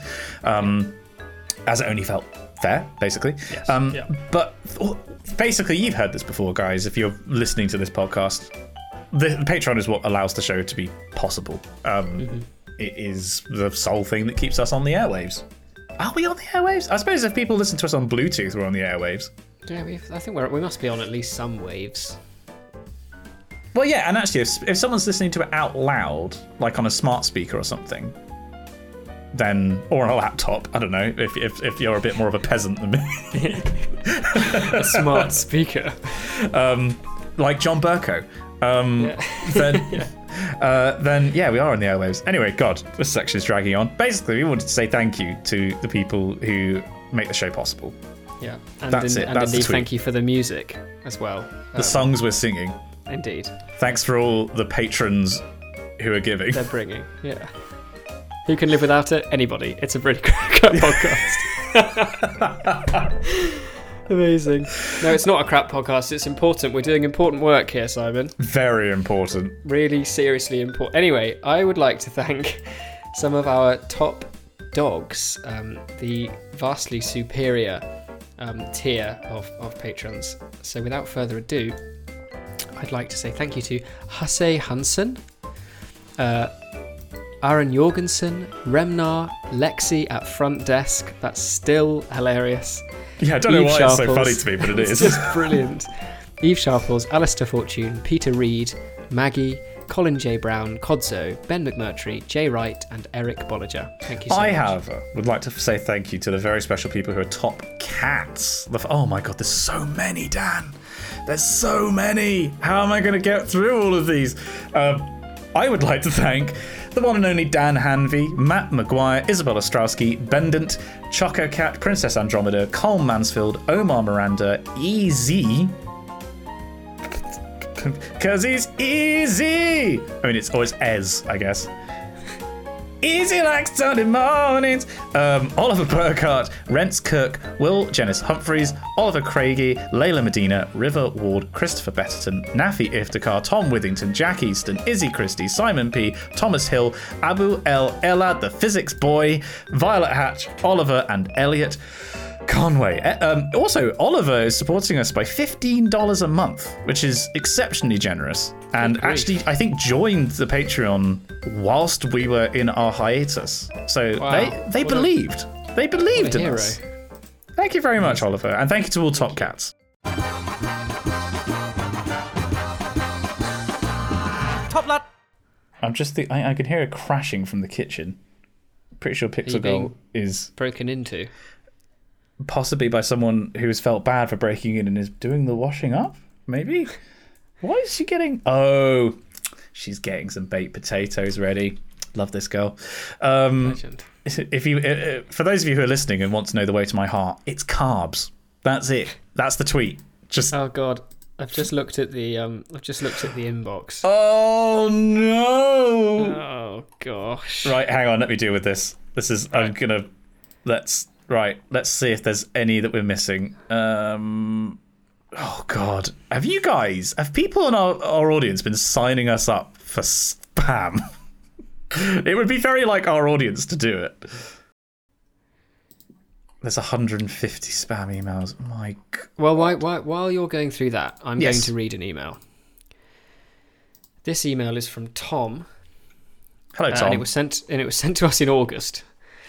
Um, as it only felt fair, basically. Yes, Um, yeah. But basically, you've heard this before, guys. If you're listening to this podcast, the, the Patreon is what allows the show to be possible. Um, Mm-hmm. It is the sole thing that keeps us on the airwaves. Are we on the airwaves? I suppose if people listen to us on Bluetooth, we're on the airwaves. Yeah, we've, I think we're, we must be on at least some waves. Well, yeah, and actually, if, if someone's listening to it out loud, like on a smart speaker or something, then or on a laptop, I don't know. If if, if you're a bit more of a peasant than me, A smart speaker. um, like John Burko, um, Yeah. then uh, then yeah, we are on the airwaves. Anyway, God, this section is dragging on. Basically, we wanted to say thank you to the people who make the show possible. Yeah. And, That's in- it, and that's indeed, thank you for the music as well. The Um, songs we're singing. Indeed. Thanks for all the patrons who are giving. They're bringing. Yeah. Who can live without it? Anybody. It's a really great podcast. Amazing. No, it's not a crap podcast. It's important. We're doing important work here, Simon. Very important. Really seriously important. Anyway, I would like to thank some of our top dogs, um, the vastly superior um, tier of, of patrons. So without further ado, I'd like to say thank you to Hasse Hansen, uh, Aaron Jorgensen, Remnar, Lexi at front desk. That's still hilarious. Yeah, I don't know Eve why it's so funny to me, but it It's just brilliant. Eve Sharples, Alistair Fortune, Peter Reed, Maggie, Colin J. Brown, Codzo, Ben McMurtry, Jay Wright, and Eric Bolliger. Thank you so I, much. however, would like to say thank you to the very special people who are top cats. The f- Oh my god, there's so many, Dan. There's so many. How am I going to get through all of these? Um, I would like to thank the one and only Dan Hanvey, Matt Maguire, Isabella Strowski, Bendant, Choco Cat, Princess Andromeda, Cole Mansfield, Omar Miranda, Easy. Because he's easy. I mean, it's always Ez, I guess. Easy like Sunday mornings. Um, Oliver Burkhardt, Rents Cook, Will Janice Humphreys, Oliver Craigie, Layla Medina, River Ward, Christopher Betterton, Nafi Iftikhar, Tom Withington, Jack Easton, Izzy Christie, Simon P, Thomas Hill, Abu El Ella, the Physics Boy, Violet Hatch, Oliver and Elliot. Conway. Uh, Um, also, Oliver is supporting us by $15 a month, which is exceptionally generous. And grief. actually, I think joined the Patreon whilst we were in our hiatus. So Wow. they, they What a- believed. They believed in hero. us. Thank you very much, Oliver. And thank you to all Top Cats. Top lad. I'm just the, I, I can hear a crashing from the kitchen. Pretty sure Pixel you Girl is Broken into. Possibly by someone who has felt bad for breaking in and is doing the washing up. Maybe. Why is she getting? Oh, she's getting some baked potatoes ready. Love this girl. Um, Legend. if you, uh, uh, for those of you who are listening and want to know the way to my heart, it's carbs. That's it. That's the tweet. Just. Oh god, I've just looked at the um. I've just looked at the inbox. Oh no! Oh gosh. Right, hang on. Let me deal with this. This is. I'm gonna. Let's. Right. Let's see if there's any that we're missing. Um. Oh God. Have you guys? Have people in our our audience been signing us up for spam? it would be very like our audience to do it. There's 150 spam emails. My. g- Well, why, why, while you're going through that, I'm Yes. going to read an email. This email is from Tom, Hello, uh, Tom. and it was sent and it was sent to us in August.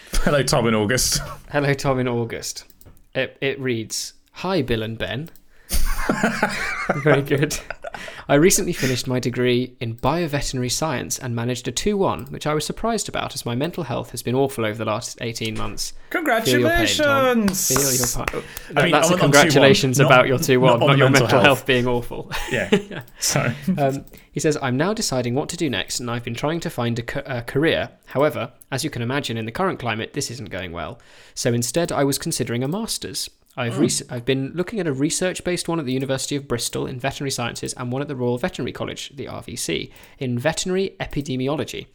Hello, Tom. In August. Hello, Tom, in August. It, it reads Hi, Bill and Ben. Very good. I recently finished my degree in bioveterinary science and managed a 2 1, which I was surprised about as my mental health has been awful over the last 18 months. Feel your pain, Congratulations. Feel your pain. I mean, That's a on 2-1, congratulations not- about your 2 1, not not, your mental mental, health. health. being awful. Yeah. Sorry. Um, he says, I'm now deciding what to do next, and I've been trying to find a, ca- a career. However, as you can imagine, in the current climate, this isn't going well. So instead, I was considering a master's. I've, hmm. rec- I've been looking at a research based one at the University of Bristol in veterinary sciences and one at the Royal Veterinary College, the RVC, in veterinary epidemiology.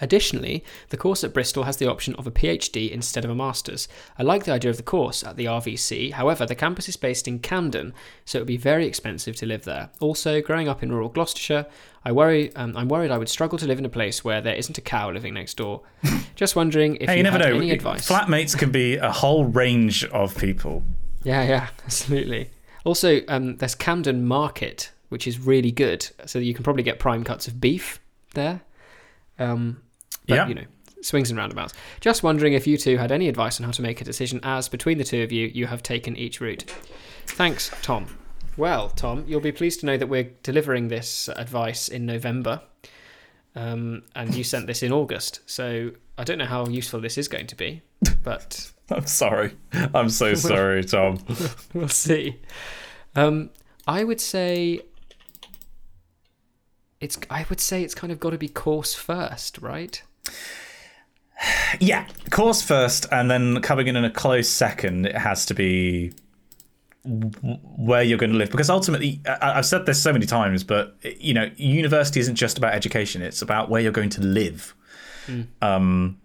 Additionally, the course at Bristol has the option of a PhD instead of a master's. I like the idea of the course at the RVC, however, the campus is based in Camden, so it would be very expensive to live there. Also, growing up in rural Gloucestershire, I worry, um, I'm worried I would struggle to live in a place where there isn't a cow living next door. Just wondering if Hey, you, you never know. any advice. Flatmates can be a whole range of people. Yeah, yeah, absolutely. Also, um, there's Camden Market, which is really good, so you can probably get prime cuts of beef there. Um, but, Yeah. you know, swings and roundabouts. Just wondering if you two had any advice on how to make a decision, as between the two of you, you have taken each route. Thanks, Tom. Well, Tom, you'll be pleased to know that we're delivering this advice in November, um, and you sent this in August. So I don't know how useful this is going to be, but I'm sorry. I'm so sorry, Tom. we'll see. Um, I would say it's. I would say it's kind of got to be course first, right? Yeah, course first, and then coming in in a close second, it has to be where you're going to live. Because ultimately, I've said this so many times, but you know, university isn't just about education; it's about where you're going to live. Um,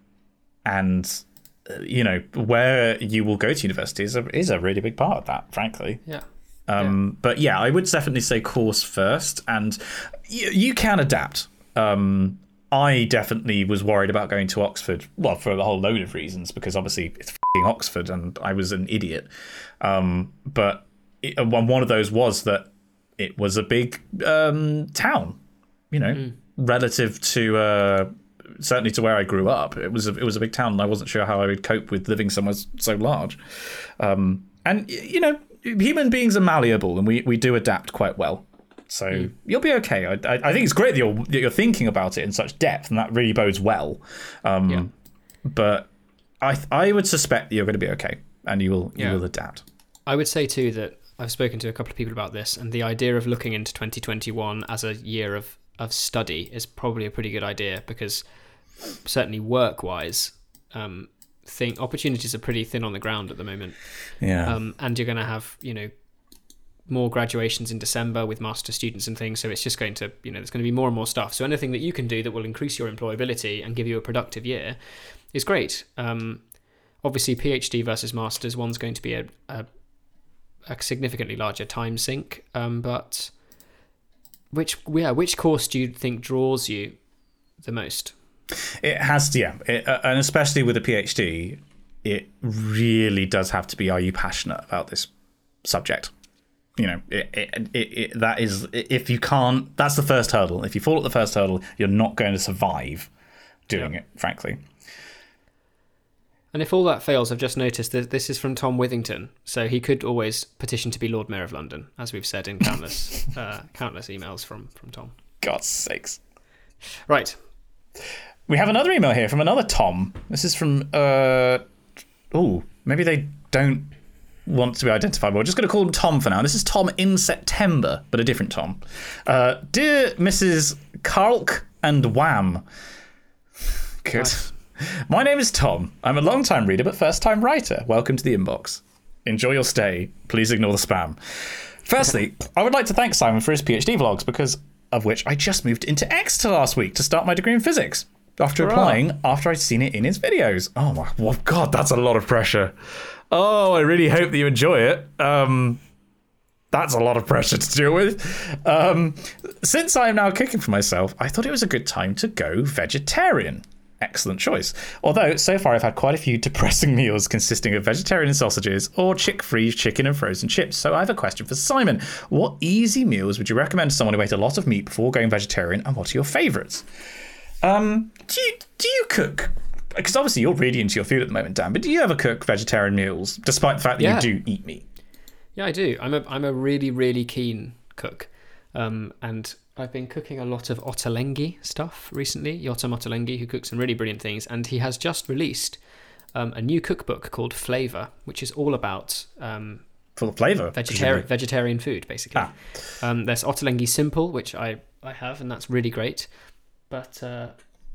and uh, you know, where you will go to university is a, is a really big part of that, frankly. Yeah. Um, But yeah, I would definitely say course first, and you, you can adapt. Um, I definitely was worried about going to Oxford, well, for a whole load of reasons, because obviously it's fing Oxford, and I was an idiot. Um, but it, uh, one one of those was that it was a big um, town, you know, relative to uh, certainly to where I grew up. It was a, it was a big town, and I wasn't sure how I would cope with living somewhere so large. Um, and you know, human beings are malleable, and we, we do adapt quite well. So you'll be okay. I, I, I think it's great that you're that you're thinking about it in such depth, and that really bodes well. Um, Yeah. But I I would suspect that you're going to be okay, and you will you Yeah. will adapt. I would say too that I've spoken to a couple of people about this, and the idea of looking into 2021 as a year of of study is probably a pretty good idea because certainly work wise, um, think opportunities are pretty thin on the ground at the moment. Yeah. um, and you're going to have you know more graduations in December with master students and things. So it's just going to you know there's going to be more and more stuff. So anything that you can do that will increase your employability and give you a productive year is great. Um, obviously, PhD versus masters, one's going to be a, a, a significantly larger time sink, um, but which yeah which course do you think draws you the most? It has to, yeah, it, uh, and especially with a PhD, it really does have to be: Are you passionate about this subject? You know, it, it, it, that is if you can't. That's the first hurdle. If you fall at the first hurdle, you're not going to survive doing yeah. it. Frankly. And if all that fails, I've just noticed that this is from Tom Withington, so he could always petition to be Lord Mayor of London, as we've said in countless uh, countless emails from from Tom. God's sakes! Right. We have another email here from another Tom. This is from uh, oh, maybe they don't want to be identified. We're just going to call him Tom for now. This is Tom in September, but a different Tom. Uh, dear Mrs. Karlk and Wham. Good. Nice. My name is Tom. I'm a long time reader, but first time writer. Welcome to the inbox. Enjoy your stay. Please ignore the spam. Firstly, I would like to thank Simon for his PhD vlogs, because of which I just moved into Exeter last week to start my degree in physics. After Hurrah. applying, after I'd seen it in his videos. Oh my well, God, that's a lot of pressure. Oh, I really hope that you enjoy it. Um, that's a lot of pressure to deal with. Um, since I am now cooking for myself, I thought it was a good time to go vegetarian excellent choice. Although, so far I've had quite a few depressing meals consisting of vegetarian sausages or chick free chicken and frozen chips. So I have a question for Simon. What easy meals would you recommend to someone who ate a lot of meat before going vegetarian, and what are your favourites? Um, do you do you cook? Because obviously you're really into your food at the moment, Dan. But do you ever cook vegetarian meals, despite the fact that yeah. you do eat meat? Yeah, I do. I'm a I'm a really really keen cook, um, and I've been cooking a lot of Ottolenghi stuff recently. Yotam Ottolenghi, who cooks some really brilliant things, and he has just released um, a new cookbook called Flavor, which is all about um, full of flavor, vegetarian vegetarian food, basically. Ah. Um, there's Ottolenghi Simple, which I I have, and that's really great. But uh,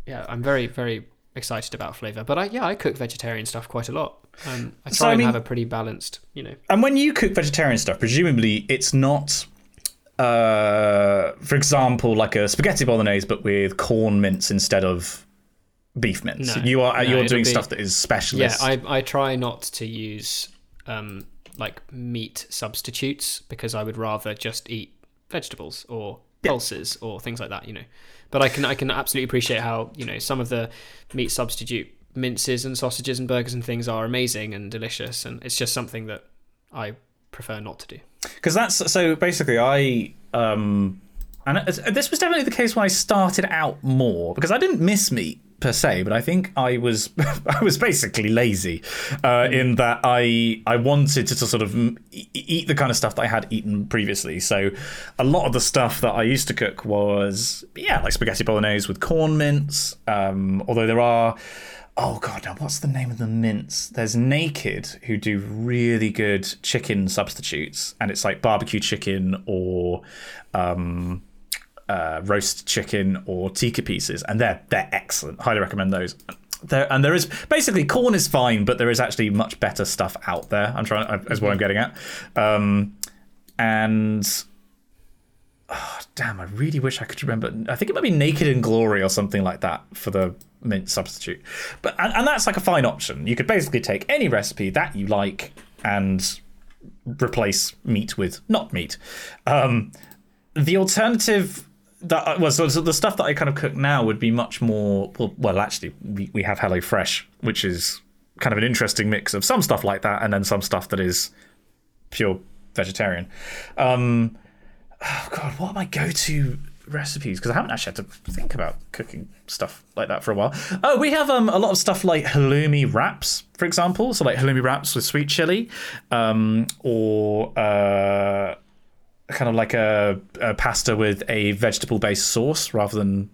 yeah, I'm very very excited about flavor. But I yeah, I cook vegetarian stuff quite a lot. Um, I try so, and I mean, have a pretty balanced, you know. And when you cook vegetarian stuff, presumably it's not uh, for example, like a spaghetti bolognese, but with Quorn mince instead of beef mince. No, you are no, you're doing be, stuff that is specialist. Yeah, I I try not to use um, like meat substitutes because I would rather just eat vegetables or yeah. pulses or things like that. You know, but I can I can absolutely appreciate how you know some of the meat substitute minces and sausages and burgers and things are amazing and delicious, and it's just something that I prefer not to do. Because that's so basically, I um, and this was definitely the case when I started out more because I didn't miss meat per se, but I think I was I was basically lazy uh, mm. in that I I wanted to, to sort of eat the kind of stuff that I had eaten previously. So a lot of the stuff that I used to cook was yeah like spaghetti bolognese with Quorn mince. Um, although there are oh god, now what's the name of the mince? There's Naked who do really good chicken substitutes, and it's like barbecue chicken or um, uh, roast chicken or tikka pieces, and they're they're excellent. Highly recommend those. There and there is basically Quorn is fine, but there is actually much better stuff out there. I'm trying as what I'm getting at, um, and oh, damn, I really wish I could remember. I think it might be Naked in Glory or something like that for the mint substitute. But and, and that's like a fine option. You could basically take any recipe that you like and replace meat with not meat. Um, the alternative that well, so, so, the stuff that I kind of cook now would be much more well. Well, actually, we, we have Hello Fresh, which is kind of an interesting mix of some stuff like that, and then some stuff that is pure vegetarian. Um, oh God, what are my go-to recipes? Because I haven't actually had to think about cooking stuff like that for a while. Oh, we have um, a lot of stuff like halloumi wraps, for example. So like halloumi wraps with sweet chili, um, or uh, kind of like a, a pasta with a vegetable-based sauce rather than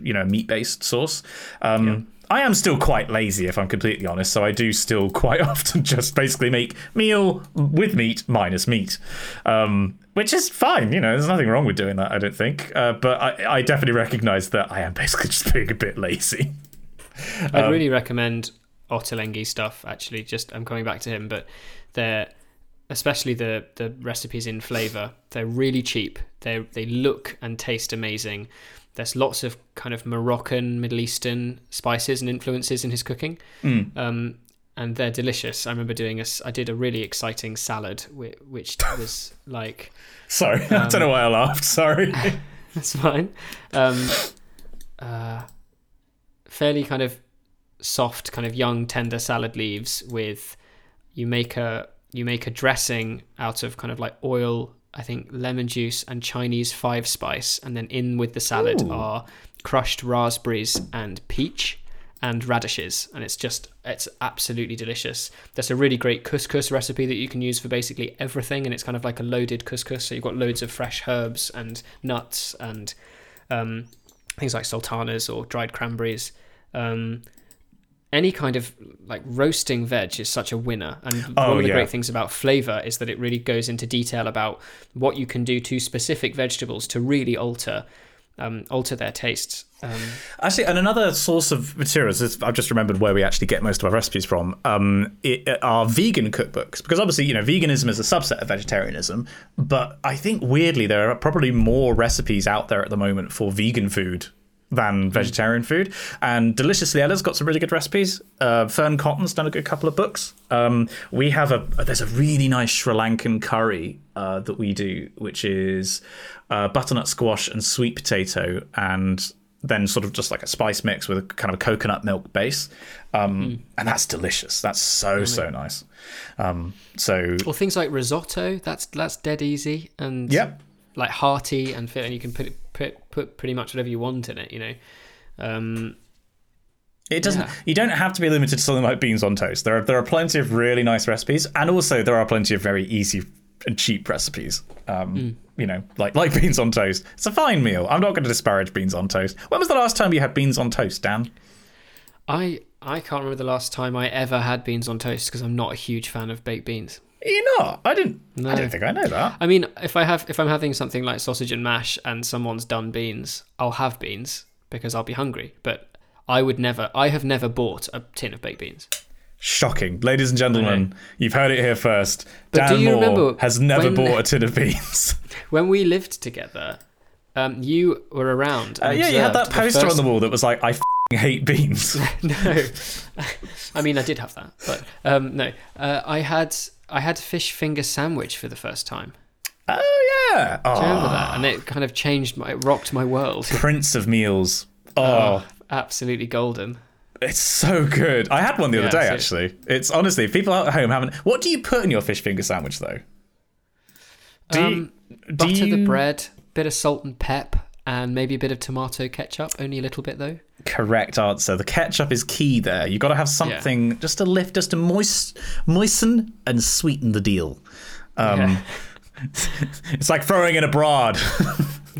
you know meat-based sauce. Um, yeah. I am still quite lazy, if I'm completely honest. So I do still quite often just basically make meal with meat minus meat, um, which is fine. You know, there's nothing wrong with doing that. I don't think. Uh, but I, I, definitely recognise that I am basically just being a bit lazy. I'd um, really recommend Ottolenghi stuff. Actually, just I'm coming back to him, but they're especially the the recipes in flavor. They're really cheap. They they look and taste amazing there's lots of kind of Moroccan, Middle Eastern spices and influences in his cooking. Mm. Um, and they're delicious. I remember doing a, I did a really exciting salad, which was like. Sorry, um, I don't know why I laughed. Sorry. that's fine. Um, uh, fairly kind of soft kind of young tender salad leaves with you make a you make a dressing out of kind of like oil I think lemon juice and Chinese five spice, and then in with the salad Ooh. are crushed raspberries and peach and radishes, and it's just it's absolutely delicious. There's a really great couscous recipe that you can use for basically everything, and it's kind of like a loaded couscous. So you've got loads of fresh herbs and nuts and um, things like sultanas or dried cranberries. Um, any kind of like roasting veg is such a winner. And Oh, one of the yeah. great things about flavor is that it really goes into detail about what you can do to specific vegetables to really alter um, alter their tastes. Um, Actually, and another source of materials is I've just remembered where we actually get most of our recipes from. Um, it, are vegan cookbooks because obviously you know veganism is a subset of vegetarianism, but I think weirdly there are probably more recipes out there at the moment for vegan food than vegetarian food. And Deliciously Ella's got some really good recipes. Uh, Fearne Cotton's done a good couple of books. Um, we have a there's a really nice Sri Lankan curry uh, that we do, which is uh, butternut squash and sweet potato, and then sort of just like a spice mix with a kind of a coconut milk base. Um, And that's delicious. That's so so nice. Um, so or things like risotto. That's that's dead easy and Yep. like hearty and fit, and you can put it, put put pretty much whatever you want in it. You know. Um, It doesn't. Yeah. You don't have to be limited to something like beans on toast. There are there are plenty of really nice recipes, and also there are plenty of very easy and cheap recipes. Um, Hmm. You know, like like beans on toast. It's a fine meal. I'm not going to disparage beans on toast. When was the last time you had beans on toast, Dan? I I can't remember the last time I ever had beans on toast because I'm not a huge fan of baked beans. You not? I didn't. I don't think I know that. I mean, if I have if I'm having something like sausage and mash and someone's done beans, I'll have beans because I'll be hungry. But I would never. I have never bought a tin of baked beans. Shocking, ladies and gentlemen. You've heard it here first. But Dan do you Moore remember has never when- bought a tin of beans. When we lived together, um, you were around. Uh, yeah, you had that poster first- on the wall that was like, "I f***ing hate beans." no, I mean I did have that, but um, no, uh, I had I had fish finger sandwich for the first time. oh yeah. Do you remember Oh, that? And it kind of changed my, it rocked my world. Prince of meals. oh. Oh, absolutely golden. It's so good. I had one the other Yeah, day, seriously. actually. It's honestly, people at home haven't. What do you put in your fish finger sandwich, though? Do you, Um, do butter the you- bread, bit of salt and pep, and maybe a bit of tomato ketchup. Only a little bit though. Correct answer. The ketchup is key there. You've got to have something just to lift, just to moist, moisten and sweeten the deal. Um, Yeah. It's like throwing in a broad.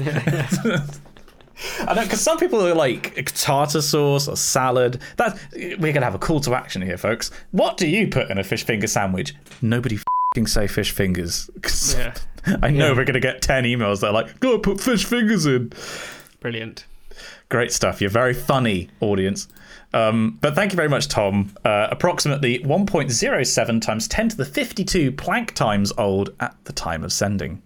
I know because some people are like tartar sauce or salad. That we're gonna have a call to action here, folks. What do you put in a fish finger sandwich? Nobody fing say fish fingers. Yeah, I know Yeah. we're gonna get ten emails. They're like, "Go put fish fingers in." brilliant. Great stuff. You're very funny, audience. Um, but thank you very much, Tom. Uh, approximately 1.07 times 10 to the 52 Planck times old at the time of sending.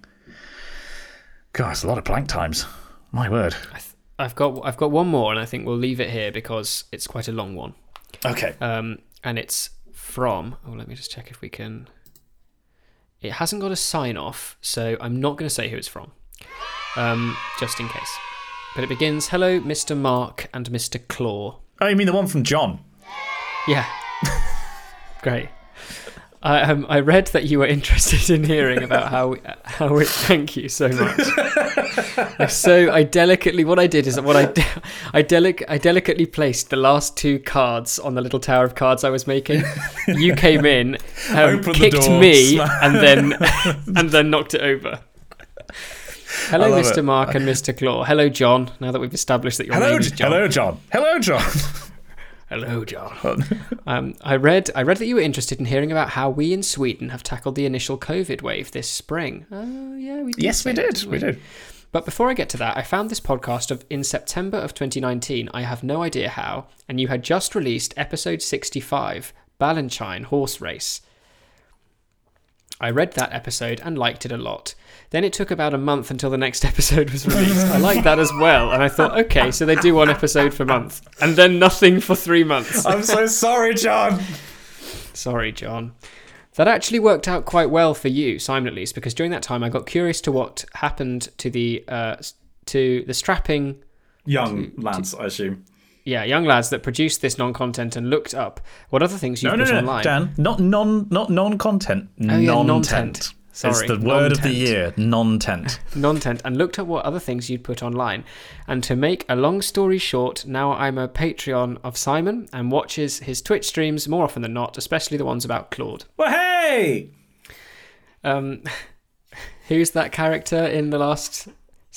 God, it's a lot of Planck times. My word. I th- I've got I've got one more, and I think we'll leave it here because it's quite a long one. Okay. Um, and it's from. Oh, let me just check if we can. It hasn't got a sign off, so I'm not going to say who it's from, um, just in case. But it begins, "Hello, Mr. Mark and Mr. Claw." Oh, you mean the one from John? Yeah, great. I um, I read that you were interested in hearing about how we, how we thank you so much. so I delicately what I did is that what I de- I delic I delicately placed the last two cards on the little tower of cards I was making. You came in, um, kicked door, me, and then and then knocked it over. Hello, Mr. it. Mark and Mr. Claw. Hello, John. Now that we've established that your Hello, name is John. hello, John. Hello, John. Hello, John. um, I read I read that you were interested in hearing about how we in Sweden have tackled the initial COVID wave this spring. Oh, yeah, we did. yes, we did. didn't We did. But before I get to that, I found this podcast of in September of 2019. I have no idea how, and you had just released episode 65, Balanchine Horse Race. I read that episode and liked it a lot. Then it took about a month until the next episode was released. I liked that as well, and I thought, okay, so they do one episode per month, and then nothing for three months. I'm so sorry, John. Sorry, John. That actually worked out quite well for you, Simon, at least, because during that time I got curious to what happened to the uh, to the strapping Young Lance, I assume. Yeah, young lads that produced this non-content and looked up what other things you No, put no, no, online. Dan. Not non, not non-content. Oh, yeah, non-tent. non-tent. Sorry, it's the word of the year. Non-tent. non-tent and looked at what other things you'd put online. And to make a long story short, now I'm a Patreon of Simon and watches his Twitch streams more often than not, especially the ones about Claude. well, hey. Um, who's that character in the last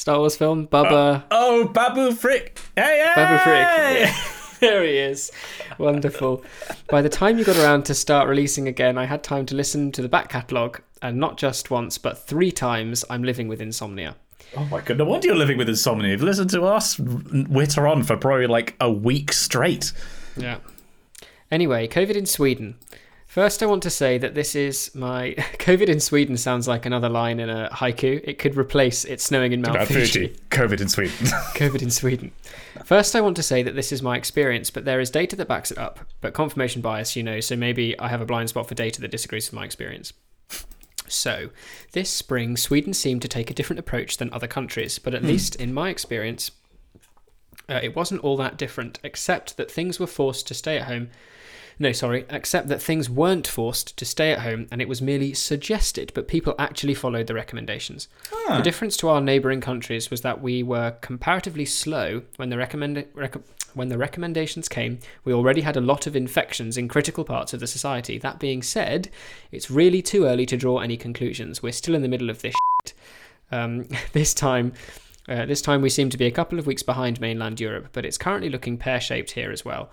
Star Wars film? Bubba. Uh, oh, Babu Frick. Hey, hey. Babu Frick. there he is. Wonderful. By the time you got around to start releasing again, I had time to listen to the back catalogue, and not just once, but three times I'm living with insomnia. Oh my god, no wonder you're living with insomnia. You've listened to us witter on for probably like a week straight. Yeah. Anyway, COVID in Sweden. First, I want to say that this is my. COVID in Sweden sounds like another line in a haiku. It could replace It's Snowing in Mount About Fuji. Fuji. COVID in Sweden. COVID in Sweden. First, I want to say that this is my experience, but there is data that backs it up. But confirmation bias, you know, so maybe I have a blind spot for data that disagrees with my experience. So, this spring, Sweden seemed to take a different approach than other countries, but at least in my experience, uh, it wasn't all that different, except that things were forced to stay at home. No, sorry, except that things weren't forced to stay at home and it was merely suggested, but people actually followed the recommendations. The difference to our neighbouring countries was that we were comparatively slow when the recommend rec- when the recommendations came. We already had a lot of infections in critical parts of the society. That being said, it's really too early to draw any conclusions. We're still in the middle of this. Shit. Um, this time, uh, this time we seem to be a couple of weeks behind mainland Europe, but it's currently looking pear-shaped here as well.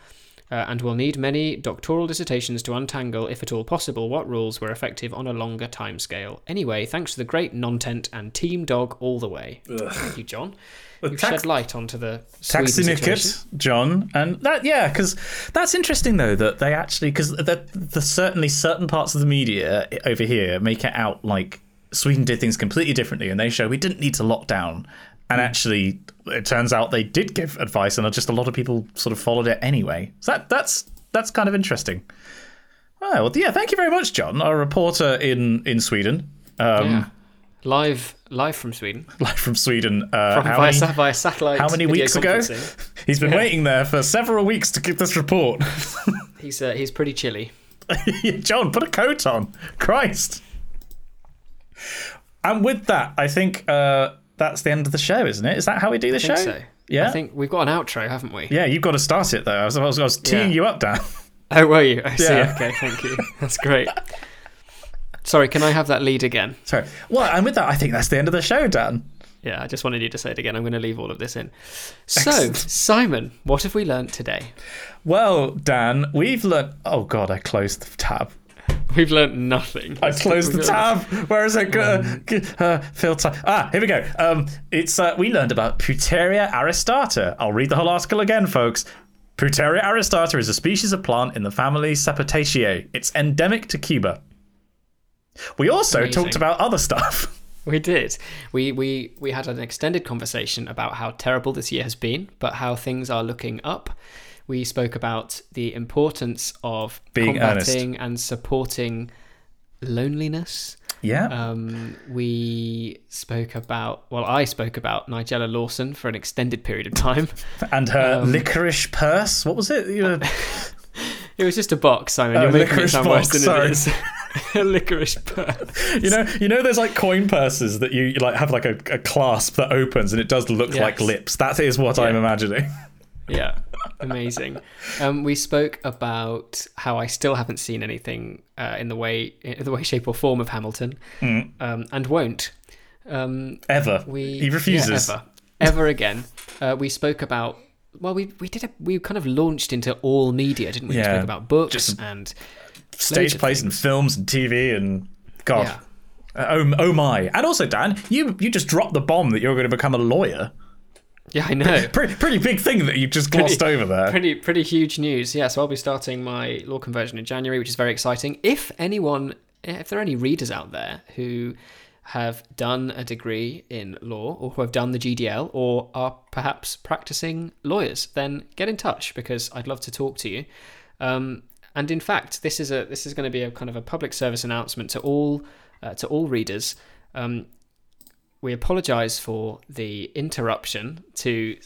Uh, and we'll need many doctoral dissertations to untangle, if at all possible, what rules were effective on a longer timescale. Anyway, thanks to the great non-tent and Team Dog all the way. Thank you, John. You've tax- shed light onto the Sweden Tax situation. syndicate, John, and that yeah, because that's interesting though that they actually because the, the certainly certain parts of the media over here make it out like Sweden did things completely differently, and they show we didn't need to lock down, and actually it turns out they did give advice, and just a lot of people sort of followed it anyway. So that that's that's kind of interesting. Oh, well, yeah, thank you very much, John, our reporter in in Sweden. Um, Yeah. Live, live from Sweden, Live from Sweden. Uh, from how via, many- via satellite. how many weeks ago? He's been waiting there for several weeks to give this report. He's uh, he's pretty chilly. John, put a coat on. Christ. And with that, I think uh, that's the end of the show, isn't it? Is that how we do the I show? think so. Yeah. I think we've got an outro, haven't we? Yeah, you've got to start it though. I was, I was, I was teeing Yeah. you up, Dan. Oh, were you? I see. Yeah. Okay, thank you. That's great. Sorry, can I have that lead again? Sorry. Well, and with that, I think that's the end of the show, Dan. Yeah, I just wanted you to say it again. I'm going to leave all of this in. So, Simon, what have we learnt today? Well, Dan, we've learned. Oh God, I closed the tab. We've learnt nothing. I closed the tab. Where is it? Uh, uh, filter. Ah, here we go. Um, it's uh, we learned about Pouteria aristata. I'll read the whole article again, folks. Pouteria aristata is a species of plant in the family Sapotaceae. It's endemic to Cuba. We also Amazing. talked about other stuff. We did. We, we we had an extended conversation about how terrible this year has been, but how things are looking up. We spoke about the importance of Being combating and supporting loneliness. Yeah. Um, we spoke about, well, I spoke about Nigella Lawson for an extended period of time. and her um, licorice purse. What was it? You know, It was just a box, Simon. Oh, You're making it licorice sound worse than it sorry. is. a licorice purse. you know, you know, there's like coin purses that you, you like have like a, a clasp that opens and it does look Yes. like lips. That is what I'm imagining. Yeah, amazing. Um, we spoke about how I still haven't seen anything uh, in the way, in the way, shape, or form of Hamilton, Mm. um, and won't. Um, Ever. we he refuses. yeah, ever, ever again. Uh, we spoke about. Well, we we did a, we kind of launched into all media, didn't we? We spoke about books just- and Stage plays and films and TV and God. yeah. Uh, oh, oh my. And also, Dan, you you just dropped the bomb that you're going to become a lawyer. Yeah, I know. Pretty pretty big thing that you just glossed over there. Pretty pretty huge news. Yeah, so I'll be starting my law conversion in January, which is very exciting. If anyone, if there are any readers out there who have done a degree in law or who have done the GDL or are perhaps practicing lawyers, then get in touch because I'd love to talk to you. Um, and in fact, this is a this is going to be a kind of a public service announcement to all uh, to all readers. Um, we apologise for the interruption to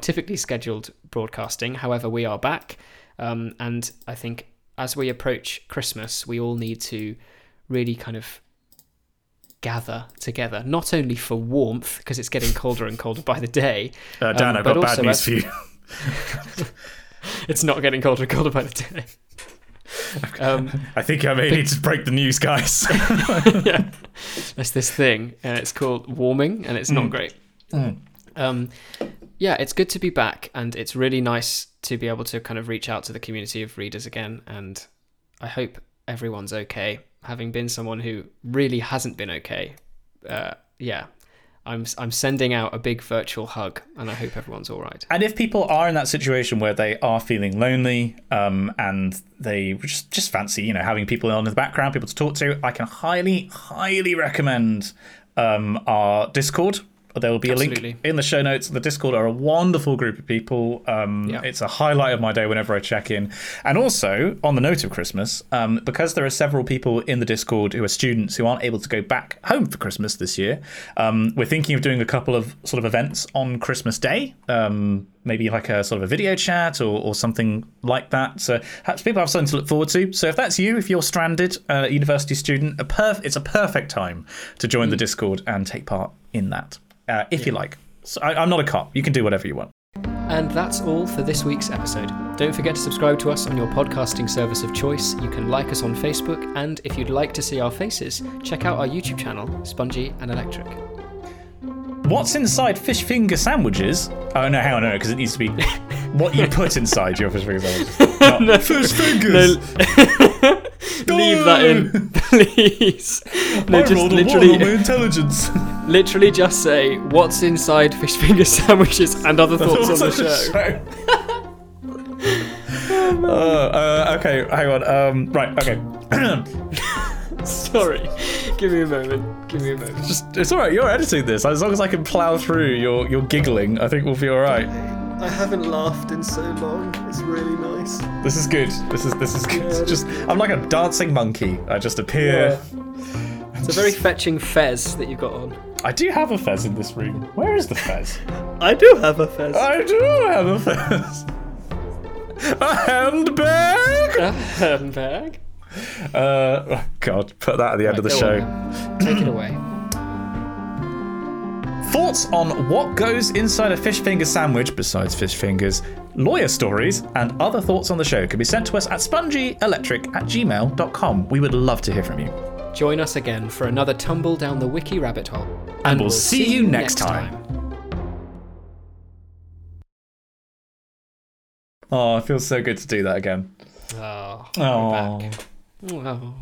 typically scheduled broadcasting. However, we are back, um, and I think as we approach Christmas, we all need to really kind of gather together, not only for warmth because it's getting colder and colder by the day. Uh, Dan, um, I've got bad news as- for you. It's not getting colder and colder by the day. Um, I think I may need to break the news, guys. yeah, there's this thing, and it's called warming, and it's not great. Um, yeah, it's good to be back, and it's really nice to be able to kind of reach out to the community of readers again. And I hope everyone's okay. Having been someone who really hasn't been okay, uh, yeah, I'm I'm sending out a big virtual hug, and I hope everyone's all right. And if people are in that situation where they are feeling lonely um, and they just, just fancy, you know, having people on in the background, people to talk to, I can highly, highly recommend um, our Discord. There will be a link in the show notes. The Discord are a wonderful group of people. Um, Yeah. It's a highlight of my day whenever I check in. And also, on the note of Christmas, um, because there are several people in the Discord who are students who aren't able to go back home for Christmas this year, um, we're thinking of doing a couple of sort of events on Christmas Day. Um, maybe like a sort of a video chat or, or something like that. So perhaps people have something to look forward to. So if that's you, if you're stranded, uh, university student, a perf- it's a perfect time to join the Discord and take part in that, uh, if you like. So I, I'm not a cop. You can do whatever you want. And that's all for this week's episode. Don't forget to subscribe to us on your podcasting service of choice. You can like us on Facebook, and if you'd like to see our faces, check out our YouTube channel, Spongy and Electric. What's inside fish finger sandwiches? Oh no, hang on, no, because it needs to be what you put inside your fish finger sandwiches. Not fish fingers. Leave that in, please. No, I just rolled a literally, my intelligence. literally just say what's inside fish finger sandwiches and other thoughts on the show. uh, uh, okay, hang on. Um, right, okay. Sorry, give me a moment. Give me a moment. Just, it's all right. You're editing this. As long as I can plow through your your giggling, I think we'll be all right. I haven't laughed in so long. It's really nice. This is good. This is this is good. It's just I'm like a dancing monkey. I just appear. It's a very fetching fez that you've got on. I do have a fez in this room. Where is the fez? I do have a fez. I do have a fez. A handbag. A handbag. Uh, oh God, put that at the end of the show. Take it away. Thoughts on what goes inside a fish finger sandwich besides fish fingers, lawyer stories, and other thoughts on the show can be sent to us at spongyelectric at gmail.com. We would love to hear from you. Join us again for another tumble down the wiki rabbit hole. And we'll see you next time. Oh, it feels so good to do that again. Oh, we're back. Oh.